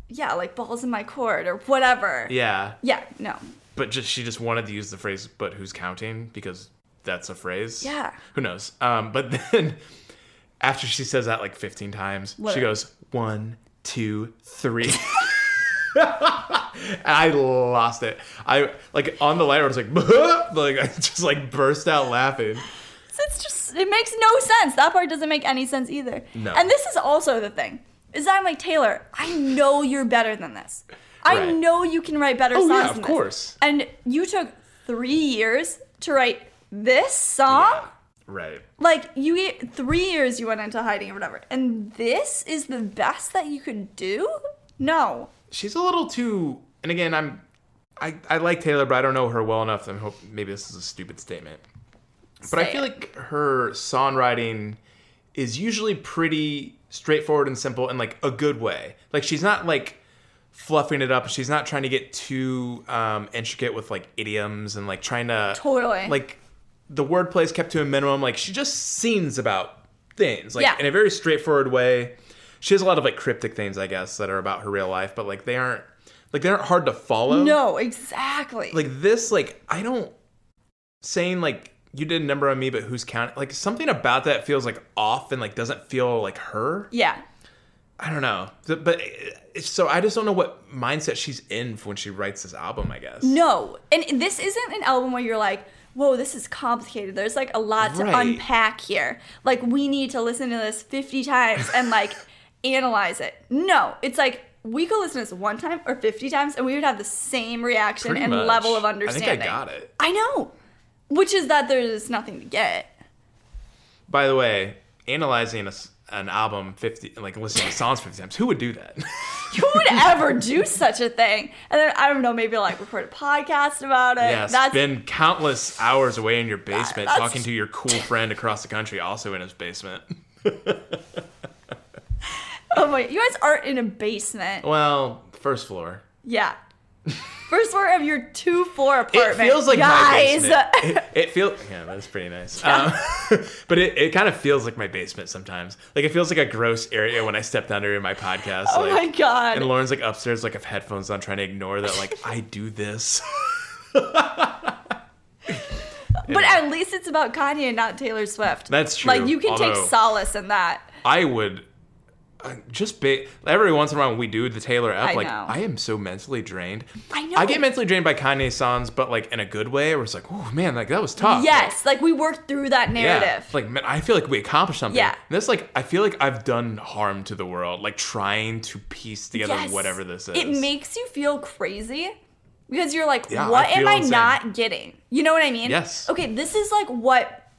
Speaker 5: yeah, like balls in my court or whatever.
Speaker 1: Yeah,
Speaker 5: Yeah, no.
Speaker 1: but just she just wanted to use the phrase "but who's counting" because that's a phrase.
Speaker 5: Yeah.
Speaker 1: Who knows? Um, but then after she says that like 15 times,
Speaker 5: What-
Speaker 1: she goes one, two, three. And I lost it. I like on the light. I was like, like I just like burst out laughing.
Speaker 5: It's just it makes no sense. That part doesn't make any sense either.
Speaker 1: No.
Speaker 5: And this is also the thing. Is that I'm like Taylor, I know you're better than this. I
Speaker 1: Right.
Speaker 5: know you can write better
Speaker 1: Oh,
Speaker 5: songs
Speaker 1: yeah, of
Speaker 5: than this.
Speaker 1: course.
Speaker 5: And you took 3 years to write this song?
Speaker 1: Right.
Speaker 5: Like you get 3 years you went into hiding or whatever. And this is the best that you could do? No.
Speaker 1: She's a little too. And again, I'm. I, I like Taylor, but I don't know her well enough. I hope maybe this is a stupid statement. But I feel
Speaker 5: it.
Speaker 1: like her songwriting is usually pretty straightforward and simple in like a good way. Like she's not like fluffing it up. She's not trying to get too um, intricate with like idioms and like trying to
Speaker 5: Totally.
Speaker 1: like the wordplay is kept to a minimum. Like she just sings about things like
Speaker 5: Yeah.
Speaker 1: in a very straightforward way. She has a lot of like cryptic things, I guess, that are about her real life, but like they aren't like they aren't hard to follow
Speaker 5: No, exactly.
Speaker 1: like this like i don't saying like you did a number on me but who's counting like something about that feels like off and like doesn't feel like her
Speaker 5: yeah.
Speaker 1: i don't know but eh, so i just don't know what mindset she's in when she writes this album i guess
Speaker 5: No, and this isn't an album where you're like, whoa, this is complicated. There's like a lot to
Speaker 1: Right.
Speaker 5: unpack here. Like, we need to listen to this 50 times and like analyze it. No, it's like we could listen to this one time or 50 times and we would have the same reaction
Speaker 1: Pretty
Speaker 5: and
Speaker 1: much.
Speaker 5: level of
Speaker 1: I think I
Speaker 5: understanding.
Speaker 1: got it.
Speaker 5: I know. Which is that there's nothing to get.
Speaker 1: by the way analyzing a, an album 50 like listening to songs 50 times. Who would do that?
Speaker 5: Who would ever do such a thing? And then I don't know, maybe like record a podcast about it.
Speaker 1: yeah,
Speaker 5: That's
Speaker 1: spend countless hours away in your basement
Speaker 5: that's-
Speaker 1: talking to your cool friend across the country also in his basement.
Speaker 5: oh my you guys aren't in a basement.
Speaker 1: Well, first floor.
Speaker 5: Yeah. First floor of your two floor apartment.
Speaker 1: It feels like my basement. It, it feels yeah, that's pretty nice. Um, but it, it kind of feels like my basement sometimes. Like it feels like a gross area when I step down there in my podcast.
Speaker 5: oh
Speaker 1: like,
Speaker 5: my god.
Speaker 1: And Lauren's like upstairs, like have headphones on, trying to ignore that. Like I do this.
Speaker 5: But at least it's about Kanye and not Taylor Swift.
Speaker 1: That's true,
Speaker 5: Like you can take solace in that.
Speaker 1: I would just ba- every once in a while when we do the Taylor F,
Speaker 5: I
Speaker 1: like
Speaker 5: know.
Speaker 1: I am so mentally drained.
Speaker 5: I know.
Speaker 1: I get mentally drained by Kanye songs, but like in a good way, where it's like, oh man, like that was tough.
Speaker 5: Yes, like we worked through that
Speaker 1: Yeah,
Speaker 5: narrative.
Speaker 1: like man, I feel like we accomplished something.
Speaker 5: Yeah.
Speaker 1: And this like I feel like I've done harm to the world, like trying to piece together
Speaker 5: Yes.
Speaker 1: whatever this is.
Speaker 5: It makes you feel crazy because you're like,
Speaker 1: Yeah, I
Speaker 5: what am
Speaker 1: feel
Speaker 5: I
Speaker 1: insane.
Speaker 5: not getting? You know what I mean?
Speaker 1: Yes.
Speaker 5: Okay, this is like what,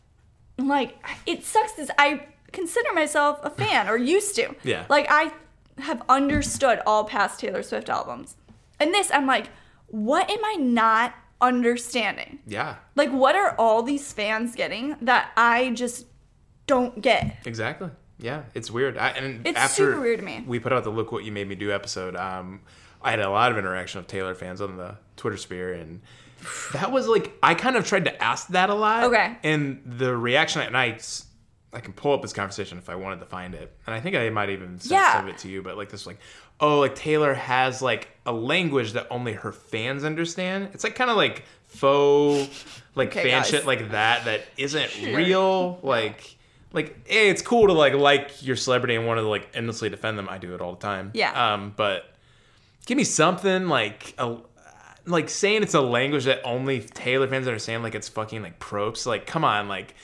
Speaker 5: like, it sucks This I consider myself a fan or used to.
Speaker 1: Yeah.
Speaker 5: Like, I have understood all past Taylor Swift albums. And this, I'm like, what am I not understanding?
Speaker 1: yeah,
Speaker 5: Like, what are all these fans getting that I just don't get?
Speaker 1: exactly. Yeah, it's weird. I, and
Speaker 5: It's
Speaker 1: after
Speaker 5: super weird to me.
Speaker 1: We put out the "Look What You Made Me Do" episode. Um, I had a lot of interaction with Taylor fans on the Twitter sphere, and that was like I kind of tried to ask that a lot.
Speaker 5: Okay.
Speaker 1: And the reaction, and I, I can pull up this conversation if I wanted to find it, and I think I might even send
Speaker 5: Yeah.
Speaker 1: it to you. But like this, like, oh, like Taylor has like a language that only her fans understand. It's like kind of like faux, like
Speaker 5: Okay,
Speaker 1: fan
Speaker 5: guys.
Speaker 1: shit like that that isn't real. Like, like, hey, it's cool to like like your celebrity and want to like endlessly defend them. I do it all the time.
Speaker 5: Yeah.
Speaker 1: Um, but give me something like a like saying it's a language that only Taylor fans understand. Like it's fucking like props. Like, come on, like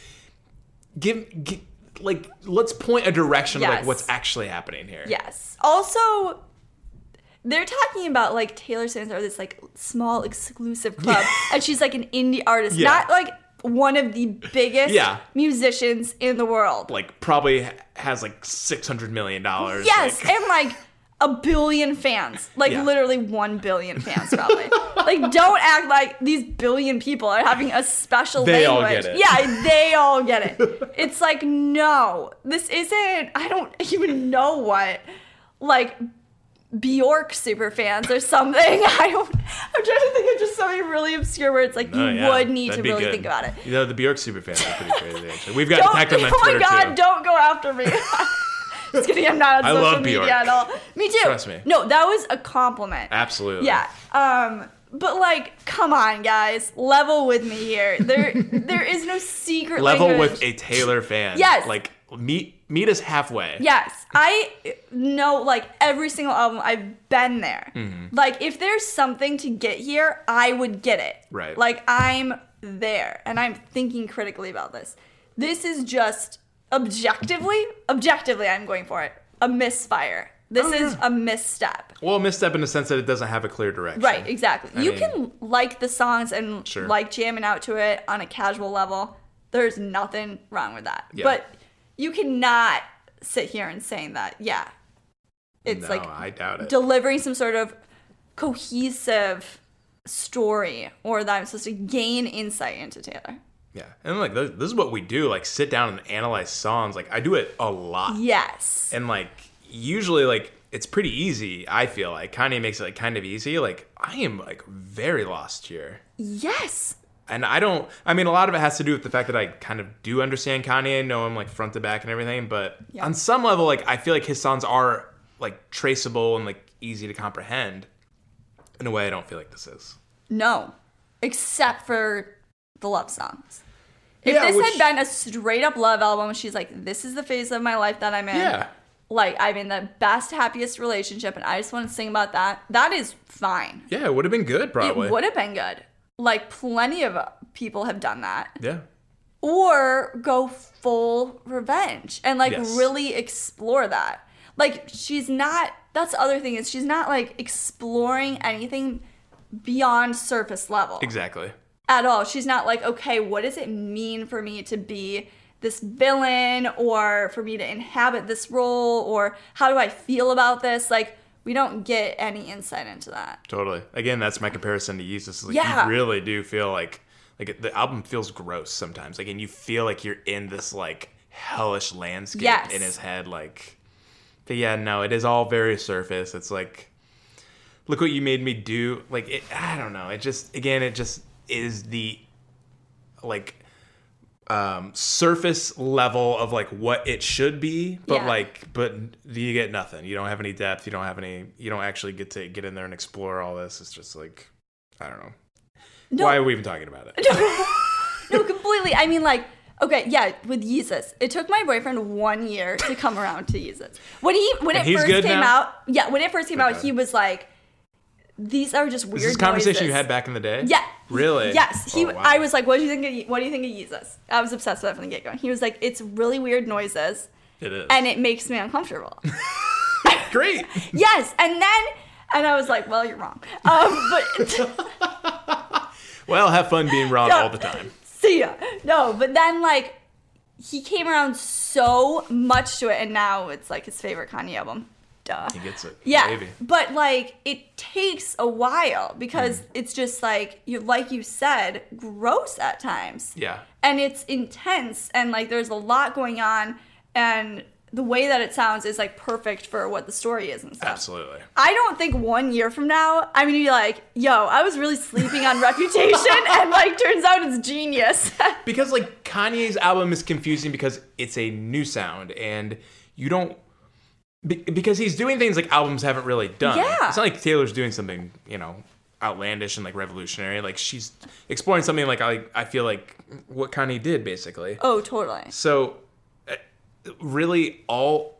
Speaker 1: give, gi- like let's point a direction of like what's actually happening here.
Speaker 5: Yes. Also, they're talking about like Taylor Swift or this like small exclusive club, and she's like an indie artist,
Speaker 1: Yeah.
Speaker 5: not like one of the biggest
Speaker 1: Yeah.
Speaker 5: musicians in the world.
Speaker 1: Like probably has like six hundred million dollars.
Speaker 5: yes,
Speaker 1: like-
Speaker 5: and like a billion fans, like
Speaker 1: Yeah.
Speaker 5: literally one billion fans, probably. like, don't act like these billion people are having a special
Speaker 1: They all
Speaker 5: language.
Speaker 1: get it.
Speaker 5: Yeah, they all get it. It's like no, this isn't. I don't even know what like Bjork super fans or something. I don't. I'm trying to think of just something really obscure where it's like you
Speaker 1: Oh, yeah.
Speaker 5: would need
Speaker 1: That'd
Speaker 5: to really
Speaker 1: good.
Speaker 5: think about it.
Speaker 1: You know, the Bjork super fans are pretty crazy. Actually, we've got attacked on
Speaker 5: oh
Speaker 1: that Twitter
Speaker 5: my god,
Speaker 1: too.
Speaker 5: don't go after me. Just kidding, I'm not on
Speaker 1: I
Speaker 5: social
Speaker 1: love
Speaker 5: media
Speaker 1: Bjork.
Speaker 5: at all. Me too.
Speaker 1: Trust me.
Speaker 5: No, that was a compliment.
Speaker 1: Absolutely.
Speaker 5: Yeah. Um, but like, come on, guys, level with me here. There, there is no secret
Speaker 1: Level
Speaker 5: language.
Speaker 1: with a Taylor fan.
Speaker 5: Yes.
Speaker 1: Like meet meet us halfway.
Speaker 5: Yes, I know like every single album. I've been there.
Speaker 1: Mm-hmm.
Speaker 5: Like if there's something to get here, I would get it.
Speaker 1: Right.
Speaker 5: Like I'm there, and I'm thinking critically about this. This is just objectively, objectively, I'm going for it. A misfire. This
Speaker 1: Oh,
Speaker 5: is
Speaker 1: yeah.
Speaker 5: a misstep.
Speaker 1: Well, a misstep in the sense that it doesn't have a clear direction.
Speaker 5: Right, exactly.
Speaker 1: I
Speaker 5: you
Speaker 1: mean-
Speaker 5: can like the songs and
Speaker 1: Sure.
Speaker 5: like jamming out to it on a casual level. There's nothing wrong with that.
Speaker 1: Yeah.
Speaker 5: But you cannot sit here and saying that, yeah. It's
Speaker 1: no,
Speaker 5: like
Speaker 1: I doubt it.
Speaker 5: delivering some sort of cohesive story or that I'm supposed to gain insight into Taylor.
Speaker 1: Yeah, and like this, this is what we do. Like sit down and analyze songs. Like I do it a lot.
Speaker 5: Yes.
Speaker 1: and like usually like it's pretty easy i feel like kanye makes it like kind of easy like i am like very lost here
Speaker 5: yes.
Speaker 1: and i don't i mean a lot of it has to do with the fact that i kind of do understand kanye and know him like front to back and everything but
Speaker 5: Yeah.
Speaker 1: on some level like i feel like his songs are like traceable and like easy to comprehend in a way i don't feel like this is
Speaker 5: No. Except for the love songs. If
Speaker 1: Yeah,
Speaker 5: this
Speaker 1: which-
Speaker 5: had been a straight up love album, she's like, this is the phase of my life that I'm in.
Speaker 1: Yeah.
Speaker 5: Like, I'm in the best, happiest relationship, and I just want to sing about that. That is fine.
Speaker 1: yeah it would have been good probably
Speaker 5: It would have been good. Like, plenty of uh, people have done that.
Speaker 1: yeah
Speaker 5: Or go full revenge and, like,
Speaker 1: Yes.
Speaker 5: really explore that. Like, she's not, that's the other thing, is she's not, like, exploring anything beyond surface level
Speaker 1: exactly
Speaker 5: at all. She's not like, okay, what does it mean for me to be this villain or for me to inhabit this role or how do I feel about this? Like we don't get any insight into that.
Speaker 1: Totally. Again, that's my comparison to Yeezus. Like,
Speaker 5: Yeah.
Speaker 1: You really do feel like like the album feels gross sometimes. Like, and you feel like you're in this like hellish landscape
Speaker 5: Yes.
Speaker 1: in his head. Like, but yeah, no, it is all very surface. It's like, look what you made me do. Like, it, I don't know. It just again, it just is the like um surface level of like what it should be but
Speaker 5: Yeah.
Speaker 1: like but you get nothing you don't have any depth you don't have any you don't actually get to get in there and explore all this it's just like i don't know
Speaker 5: No,
Speaker 1: why are we even talking about it
Speaker 5: no, completely. I mean, like, okay, yeah, with Yeezus, it took my boyfriend one year to come around to Yeezus. When he when
Speaker 1: And
Speaker 5: it first came
Speaker 1: now?
Speaker 5: out, yeah, when it first came
Speaker 1: Thank
Speaker 5: out, he was like, "These are just weird."
Speaker 1: is this conversation you had back in the day
Speaker 5: Yeah.
Speaker 1: Really
Speaker 5: Yes. He.
Speaker 1: Oh, wow.
Speaker 5: I was like, "What do you think? Of, Ye- what do you think of Yeezus?" I was obsessed with it from the get go. He was like, "It's really weird noises,
Speaker 1: it is
Speaker 5: and it makes me uncomfortable."
Speaker 1: great
Speaker 5: yes, and then. And I was like, well, you're wrong. Um, but
Speaker 1: well have fun being wrong
Speaker 5: Yeah.
Speaker 1: all the time
Speaker 5: see ya. No, but then like he came around so much to it, and now it's like his favorite Kanye album. Duh.
Speaker 1: he gets it
Speaker 5: Yeah,
Speaker 1: maybe
Speaker 5: but like it takes a while because
Speaker 1: Hmm.
Speaker 5: it's just like you, like you said, gross at times.
Speaker 1: yeah
Speaker 5: and it's intense and like there's a lot going on and the way that it sounds is like perfect for what the story is and stuff.
Speaker 1: absolutely
Speaker 5: I don't think one year from now I'm gonna be like, yo, I was really sleeping on Reputation and like turns out it's genius.
Speaker 1: because like Kanye's album is confusing because it's a new sound and you don't be- because he's doing things like albums haven't really done.
Speaker 5: Yeah.
Speaker 1: It's not like Taylor's doing something, you know, outlandish and like revolutionary. Like she's exploring something like I I feel like what Kanye did basically.
Speaker 5: oh, totally.
Speaker 1: So uh, really all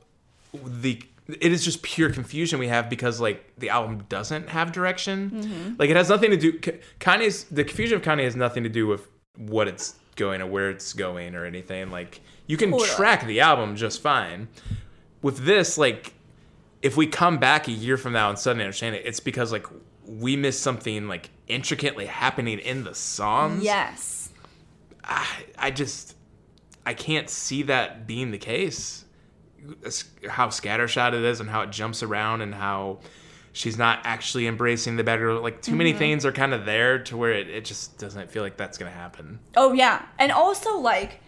Speaker 1: the it is just pure confusion we have because like the album doesn't have direction.
Speaker 5: Mm-hmm.
Speaker 1: Like it has nothing to do Kanye's the confusion of Kanye has nothing to do with what it's going or where it's going or anything. Like you can
Speaker 5: Totally.
Speaker 1: track the album just fine. With this like if we come back a year from now and suddenly understand it, it's because like we missed something like intricately happening in the songs.
Speaker 5: Yes.
Speaker 1: I, I just I can't see that being the case. How scattershot it is, and how it jumps around, and how she's not actually embracing the better. Like too many mm-hmm. things are kind of there to where it, it just doesn't feel like that's gonna happen.
Speaker 5: Oh yeah, and also like,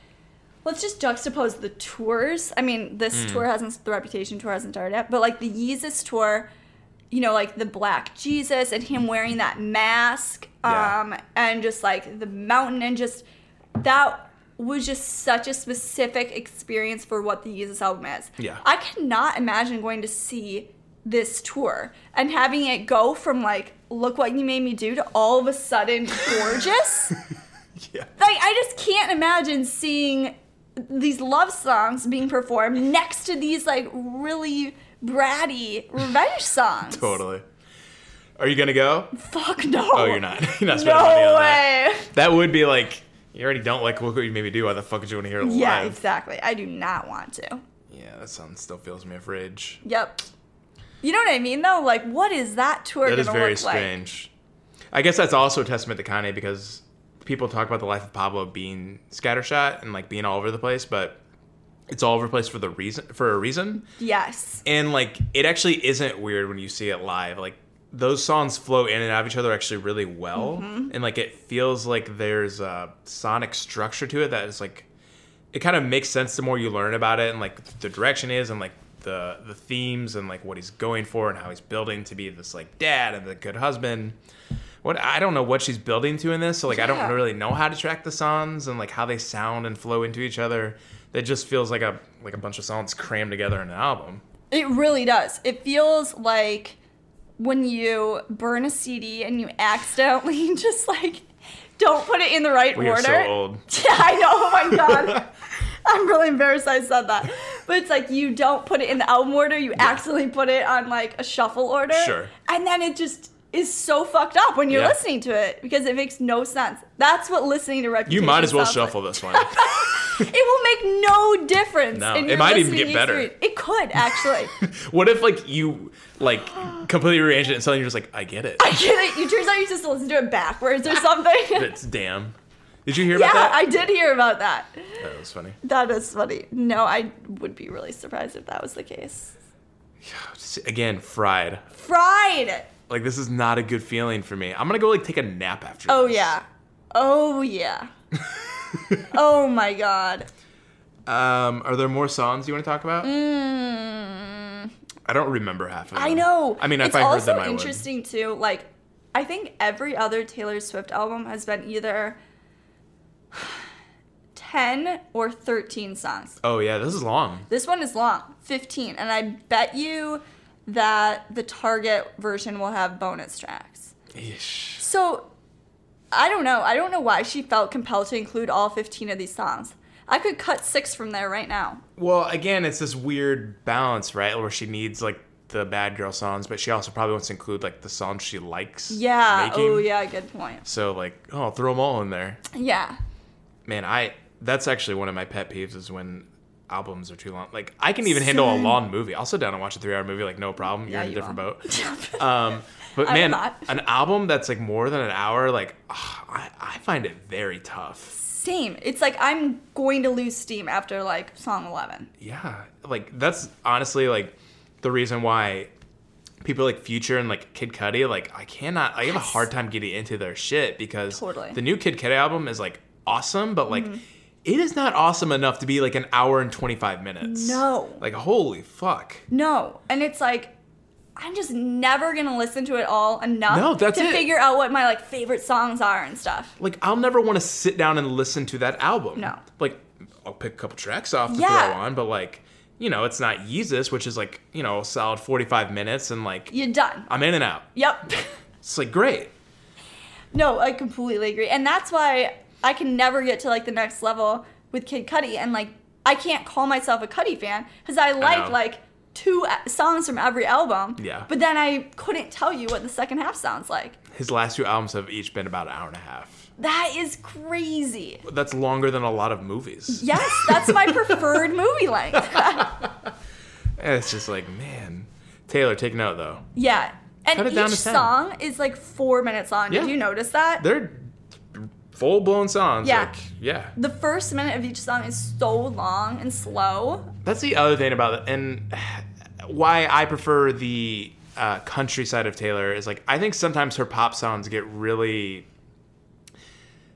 Speaker 5: let's just juxtapose the tours. I mean, this
Speaker 1: Mm.
Speaker 5: tour hasn't the Reputation tour hasn't started yet, but like the Yeezus tour, you know, like the Black Jesus and him wearing that mask,
Speaker 1: Yeah.
Speaker 5: um, and just like the mountain and just that was just such a specific experience for what the Yeezus album is.
Speaker 1: Yeah.
Speaker 5: I cannot imagine going to see this tour and having it go from like look what you made me do to all of a sudden gorgeous.
Speaker 1: Yeah.
Speaker 5: like I just can't imagine seeing these love songs being performed next to these like really bratty revenge songs.
Speaker 1: Totally. Are you gonna go?
Speaker 5: Fuck no.
Speaker 1: Oh, you're not. You're not spending money
Speaker 5: No
Speaker 1: on that.
Speaker 5: way.
Speaker 1: That would be like you already don't like what you maybe do. Why the fuck would you want to hear it
Speaker 5: Yeah,
Speaker 1: live?
Speaker 5: exactly. I do not want to.
Speaker 1: Yeah, that sound still fills me with rage.
Speaker 5: Yep. You know what I mean though? Like what is that tour
Speaker 1: That
Speaker 5: gonna
Speaker 1: is very
Speaker 5: look like?
Speaker 1: strange. I guess that's also a testament to Kanye because people talk about the life of Pablo being scattershot and like being all over the place, but it's all over the place for the reason for a reason.
Speaker 5: Yes.
Speaker 1: And like it actually isn't weird when you see it live. Like those songs flow in and out of each other actually really well.
Speaker 5: Mm-hmm.
Speaker 1: And like it feels like there's a sonic structure to it that is like it kind of makes sense the more you learn about it and like the direction is and like the the themes and like what he's going for and how he's building to be this like dad and the good husband. What I don't know what she's building to in this, so like I don't really know how to track the songs and like how they sound and flow into each other. That just feels like a like a bunch of songs crammed together in an album.
Speaker 5: It really does. It feels like when you burn a CD and you accidentally just like don't put it in the right
Speaker 1: We are
Speaker 5: order.
Speaker 1: so old.
Speaker 5: Yeah, I know. Oh my god. I'm really embarrassed I said that. But it's like you don't put it in the album order, you accidentally put it on like a shuffle order.
Speaker 1: Sure.
Speaker 5: And then it just is so fucked up when you're
Speaker 1: Yeah.
Speaker 5: listening to it because it makes no sense. That's what listening to Reputation
Speaker 1: You might as well
Speaker 5: sounds like.
Speaker 1: shuffle this one.
Speaker 5: It will make no difference.
Speaker 1: No,
Speaker 5: in
Speaker 1: it might even get better.
Speaker 5: experience. It could actually.
Speaker 1: what if like you like completely rearrange it and suddenly you're just like, I get it.
Speaker 5: I get it. You turns out you just listen to it backwards or something.
Speaker 1: It's damn. Did you hear
Speaker 5: Yeah,
Speaker 1: about that?
Speaker 5: I did hear about that.
Speaker 1: that was funny.
Speaker 5: That is funny. No, I would be really surprised if that was the case.
Speaker 1: Again, fried.
Speaker 5: Fried.
Speaker 1: Like this is not a good feeling for me. I'm gonna go like take a nap after.
Speaker 5: Oh
Speaker 1: this.
Speaker 5: yeah. Oh yeah. oh my god.
Speaker 1: Um, are there more songs you want to talk about?
Speaker 5: Mm,
Speaker 1: I don't remember half of them.
Speaker 5: I know.
Speaker 1: I mean,
Speaker 5: it's
Speaker 1: I heard
Speaker 5: also
Speaker 1: them, I would.
Speaker 5: interesting too. Like, I think every other Taylor Swift album has been either ten or thirteen songs.
Speaker 1: Oh yeah, this is long.
Speaker 5: This one is long, 15. And I bet you that the Target version will have bonus tracks.
Speaker 1: Eesh.
Speaker 5: So, I don't know. I don't know why she felt compelled to include all 15 of these songs. I could cut six from there right now.
Speaker 1: Well, again, it's this weird balance, right? Where she needs like the bad girl songs, but she also probably wants to include like the songs she likes.
Speaker 5: Yeah.
Speaker 1: Oh, making.
Speaker 5: Oh, yeah. Good point.
Speaker 1: So like, oh, I'll throw them all in there.
Speaker 5: Yeah.
Speaker 1: Man, I that's actually one of my pet peeves is when albums are too long. Like I can even handle a long movie. I'll sit down and watch a three-hour movie like no problem. You're
Speaker 5: Yeah,
Speaker 1: in a
Speaker 5: you
Speaker 1: different boat. Um, but man, an album that's like more than an hour, like ah, I, I find it very tough.
Speaker 5: Same. It's like I'm going to lose steam after like song 11.
Speaker 1: Yeah, like that's honestly like the reason why people like Future and like Kid Cudi, like I cannot, I have a hard time getting into their shit because
Speaker 5: Totally.
Speaker 1: the new Kid Cudi album is like awesome, but like it is not awesome enough to be like an hour and twenty five minutes.
Speaker 5: No.
Speaker 1: like holy fuck.
Speaker 5: No. And it's like, I'm just never to listen to it all enough
Speaker 1: No, that's
Speaker 5: to
Speaker 1: it.
Speaker 5: figure out what my like favorite songs are and stuff.
Speaker 1: Like I'll never want to sit down and listen to that album.
Speaker 5: No.
Speaker 1: like I'll pick a couple tracks off to
Speaker 5: Yeah.
Speaker 1: throw on, but like you know, it's not Yeezus, which is like you know a solid forty five minutes, and like
Speaker 5: You're done.
Speaker 1: I'm in and out.
Speaker 5: Yep.
Speaker 1: It's like great.
Speaker 5: No, I completely agree. And that's why I can never get to like the next level with Kid Cudi. And like, I can't call myself a Cudi fan because I like
Speaker 1: know.
Speaker 5: like two songs from every album.
Speaker 1: Yeah.
Speaker 5: But then I couldn't tell you what the second half sounds like.
Speaker 1: His last two albums have each been about an hour and a half.
Speaker 5: That is crazy.
Speaker 1: That's longer than a lot of movies.
Speaker 5: Yes, that's my preferred movie length.
Speaker 1: It's just like, man. Taylor, take note though.
Speaker 5: yeah. And
Speaker 1: Cut it down
Speaker 5: each song is like four minutes long.
Speaker 1: Yeah.
Speaker 5: Did you notice that?
Speaker 1: They're full blown songs.
Speaker 5: Yeah.
Speaker 1: Like, yeah.
Speaker 5: the first minute of each song is so long and slow.
Speaker 1: That's the other thing about it. And why I prefer the uh, countryside of Taylor is like, I think sometimes her pop songs get really.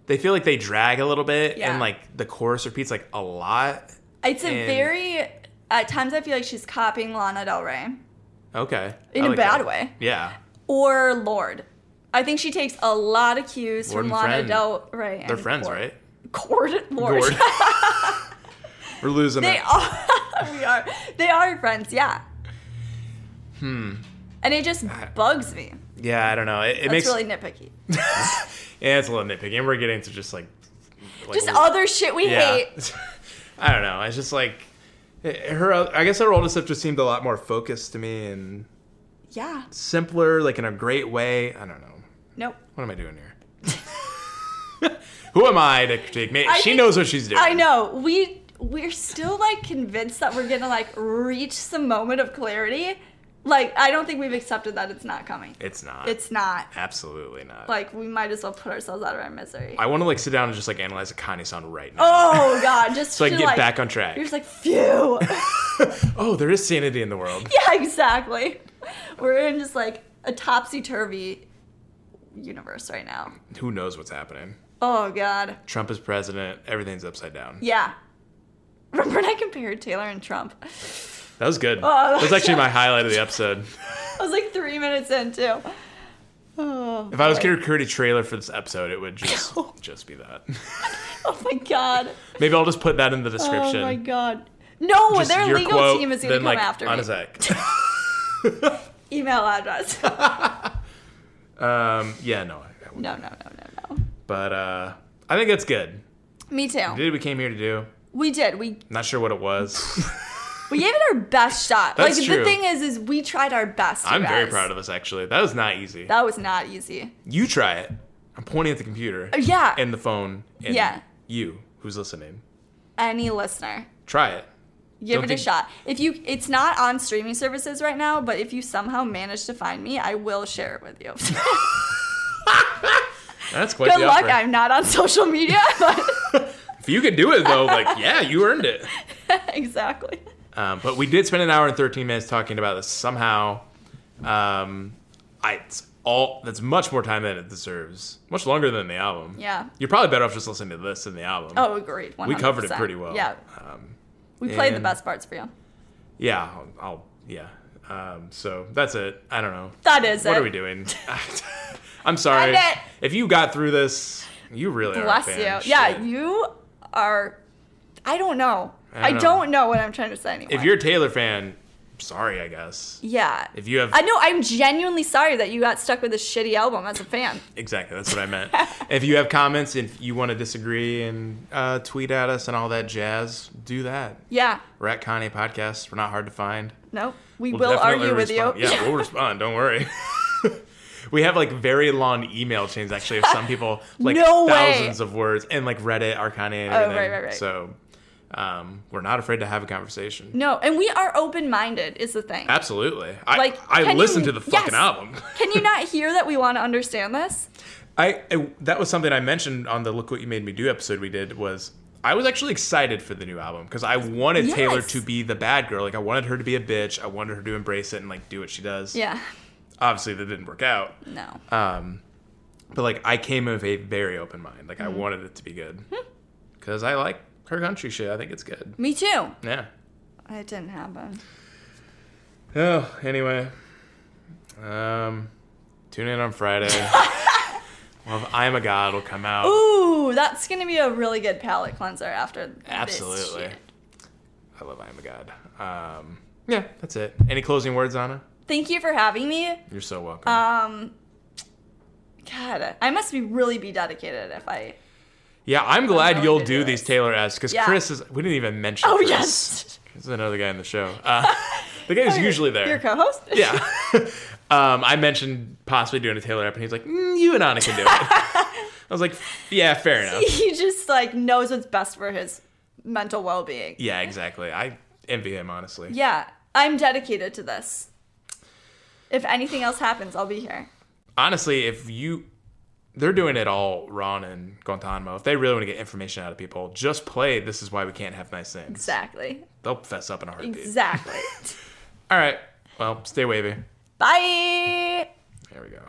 Speaker 1: They feel like they drag a little bit,
Speaker 5: Yeah.
Speaker 1: and like the chorus repeats like a lot.
Speaker 5: It's a
Speaker 1: And-
Speaker 5: very. At times, I feel like she's copying Lana Del Rey.
Speaker 1: Okay.
Speaker 5: In
Speaker 1: I
Speaker 5: a
Speaker 1: like
Speaker 5: bad
Speaker 1: that.
Speaker 5: way.
Speaker 1: Yeah.
Speaker 5: or Lorde. I think she takes a lot of cues
Speaker 1: Lorde
Speaker 5: from Lana
Speaker 1: Friend.
Speaker 5: Del Rey.
Speaker 1: They're friends,
Speaker 5: Cord.
Speaker 1: right?
Speaker 5: Cord, Lord.
Speaker 1: Gord. We're losing
Speaker 5: they
Speaker 1: it.
Speaker 5: are. we are. They are friends. Yeah. Hmm. And it just bugs me.
Speaker 1: Yeah, I don't know. It, it
Speaker 5: That's
Speaker 1: makes
Speaker 5: really nitpicky.
Speaker 1: yeah, it's a little nitpicky, and we're getting to just like, like
Speaker 5: Just
Speaker 1: l-
Speaker 5: other shit we
Speaker 1: yeah.
Speaker 5: hate.
Speaker 1: I don't know. It's just like her. I guess her older stuff just seemed a lot more focused to me and
Speaker 5: Yeah.
Speaker 1: simpler, like in a great way. I don't know.
Speaker 5: Nope.
Speaker 1: What am I doing here? Who am I to critique? Me?
Speaker 5: I
Speaker 1: she
Speaker 5: think-
Speaker 1: knows what she's doing.
Speaker 5: I know. We we're still like convinced that we're gonna like reach some moment of clarity. Like I don't think we've accepted that it's not coming.
Speaker 1: It's not.
Speaker 5: It's not.
Speaker 1: absolutely not.
Speaker 5: Like we might as well put ourselves out of our misery.
Speaker 1: I want to like sit down and just like analyze a Kanye song right now.
Speaker 5: Oh god, just
Speaker 1: so I can get
Speaker 5: like,
Speaker 1: back on track.
Speaker 5: You're just like, phew.
Speaker 1: Oh, there is sanity in the world.
Speaker 5: yeah, exactly. We're in just like a topsy turvy universe right now.
Speaker 1: Who knows what's happening?
Speaker 5: Oh god.
Speaker 1: Trump is president. Everything's upside down.
Speaker 5: Yeah. Remember when I compared Taylor and Trump?
Speaker 1: That was good.
Speaker 5: Oh,
Speaker 1: that was actually my highlight of the episode.
Speaker 5: I was like three minutes in too. Oh,
Speaker 1: If I was going to create a trailer for this episode, it would just oh. just be that.
Speaker 5: Oh my god.
Speaker 1: Maybe I'll just put that in the description.
Speaker 5: Oh my god. No,
Speaker 1: Just
Speaker 5: their legal
Speaker 1: quote,
Speaker 5: team is gonna
Speaker 1: then,
Speaker 5: come
Speaker 1: like,
Speaker 5: after
Speaker 1: on
Speaker 5: me.
Speaker 1: sec.
Speaker 5: Email address.
Speaker 1: Um, yeah, no,
Speaker 5: no, no, no, no, no.
Speaker 1: but uh, I think that's good.
Speaker 5: Me
Speaker 1: We
Speaker 5: too.
Speaker 1: did what we came here to do.
Speaker 5: We did. We
Speaker 1: Not sure what it was.
Speaker 5: we gave it our best shot.
Speaker 1: That's
Speaker 5: like
Speaker 1: true.
Speaker 5: the thing is, is we tried our best.
Speaker 1: I'm very
Speaker 5: guys.
Speaker 1: proud of us. Actually, that was not easy.
Speaker 5: That was not easy.
Speaker 1: You try it. I'm pointing at the computer.
Speaker 5: Uh, yeah.
Speaker 1: And the phone. And
Speaker 5: Yeah.
Speaker 1: You, who's listening,
Speaker 5: Any listener,
Speaker 1: try it.
Speaker 5: Give
Speaker 1: Don't
Speaker 5: it
Speaker 1: think-
Speaker 5: a shot. If you, it's not on streaming services right now, but if you somehow manage to find me, I will share it with you.
Speaker 1: That's quite
Speaker 5: Good
Speaker 1: the
Speaker 5: luck.
Speaker 1: offer.
Speaker 5: I'm not on social media, but
Speaker 1: If you could do it though, like yeah, you earned it.
Speaker 5: exactly.
Speaker 1: Um, but we did spend an hour and 13 minutes talking about this. Somehow, um, I it's all that's much more time than it deserves. Much longer than the album.
Speaker 5: Yeah.
Speaker 1: You're probably better off just listening to this than the album.
Speaker 5: Oh, agreed. 100%.
Speaker 1: we covered it pretty well.
Speaker 5: Yeah,
Speaker 1: Um,
Speaker 5: we played the best parts for you.
Speaker 1: yeah. I'll, I'll yeah. Um, so that's it. I don't know.
Speaker 5: That is
Speaker 1: What
Speaker 5: it.
Speaker 1: What are we doing? I'm sorry.
Speaker 5: It.
Speaker 1: If you got through this, you really are.
Speaker 5: Bless
Speaker 1: fan.
Speaker 5: you.
Speaker 1: Shit.
Speaker 5: Yeah, you are. I don't know.
Speaker 1: I
Speaker 5: I
Speaker 1: don't
Speaker 5: don't, know what I'm trying to say anymore.
Speaker 1: If you're a Taylor fan, sorry, I guess.
Speaker 5: yeah.
Speaker 1: If you have
Speaker 5: I know. I'm genuinely sorry that you got stuck with this shitty album as a fan.
Speaker 1: Exactly, that's what I meant. if you have comments, if you want to disagree and uh, tweet at us and all that jazz, do that.
Speaker 5: Yeah.
Speaker 1: We're at Kanye Podcast. We're not hard to find.
Speaker 5: No, we
Speaker 1: We'll
Speaker 5: will argue with you.
Speaker 1: Yeah, we'll respond. Don't worry. we have like very long email chains actually of some people like
Speaker 5: No way.
Speaker 1: thousands of words and like Reddit, and
Speaker 5: Oh, right, right, right.
Speaker 1: So um, we're not afraid to have a conversation.
Speaker 5: No, and we are open minded. Is the thing.
Speaker 1: Absolutely. I
Speaker 5: Like,
Speaker 1: I listened
Speaker 5: you-
Speaker 1: to the fucking
Speaker 5: yes.
Speaker 1: album.
Speaker 5: Can you not hear that we want to understand this?
Speaker 1: I, I that was something I mentioned on the Look What You Made Me Do episode we did was I was actually excited for the new album because I wanted Taylor to be the bad girl. Like I wanted her to be a bitch. I wanted her to embrace it and like do what she does.
Speaker 5: Yeah.
Speaker 1: Obviously that didn't work out.
Speaker 5: No.
Speaker 1: Um, but like I came of a very open mind. Like I
Speaker 5: Mm-hmm.
Speaker 1: wanted it to be good
Speaker 5: Hmm.
Speaker 1: because I like her country shit. I think it's good.
Speaker 5: Me too.
Speaker 1: Yeah.
Speaker 5: It didn't happen.
Speaker 1: Oh, anyway. Um, tune in on Friday. well, I am a god will come out.
Speaker 5: Ooh, that's gonna be a really good palate cleanser after this
Speaker 1: Absolutely. I love I am a god. Um, yeah, that's it. Any closing words, Anna?
Speaker 5: Thank you for having me.
Speaker 1: You're so welcome.
Speaker 5: Um, God, I must be really be dedicated if I.
Speaker 1: yeah, I'm glad you'll do these. Taylor esque because
Speaker 5: Yeah.
Speaker 1: Chris is. We didn't even mention.
Speaker 5: Oh
Speaker 1: Chris.
Speaker 5: yes,
Speaker 1: This is another guy in the show. Uh, the guy who's usually there.
Speaker 5: your co-host.
Speaker 1: Yeah. um, I mentioned possibly doing a Taylor app, and he's like, mm, "You and Anna can do it." I was like, "Yeah, fair enough."
Speaker 5: he just like knows what's best for his mental well-being.
Speaker 1: Yeah, exactly. I envy him honestly.
Speaker 5: Yeah, I'm dedicated to this. If anything else happens, I'll be here.
Speaker 1: Honestly, if you, they're doing it all Ron and Guantanamo. If they really want to get information out of people, just play. This is why we can't have nice things.
Speaker 5: Exactly.
Speaker 1: They'll fess up in a heartbeat.
Speaker 5: Exactly.
Speaker 1: All right. Well, stay wavy.
Speaker 5: Bye.
Speaker 1: There we go.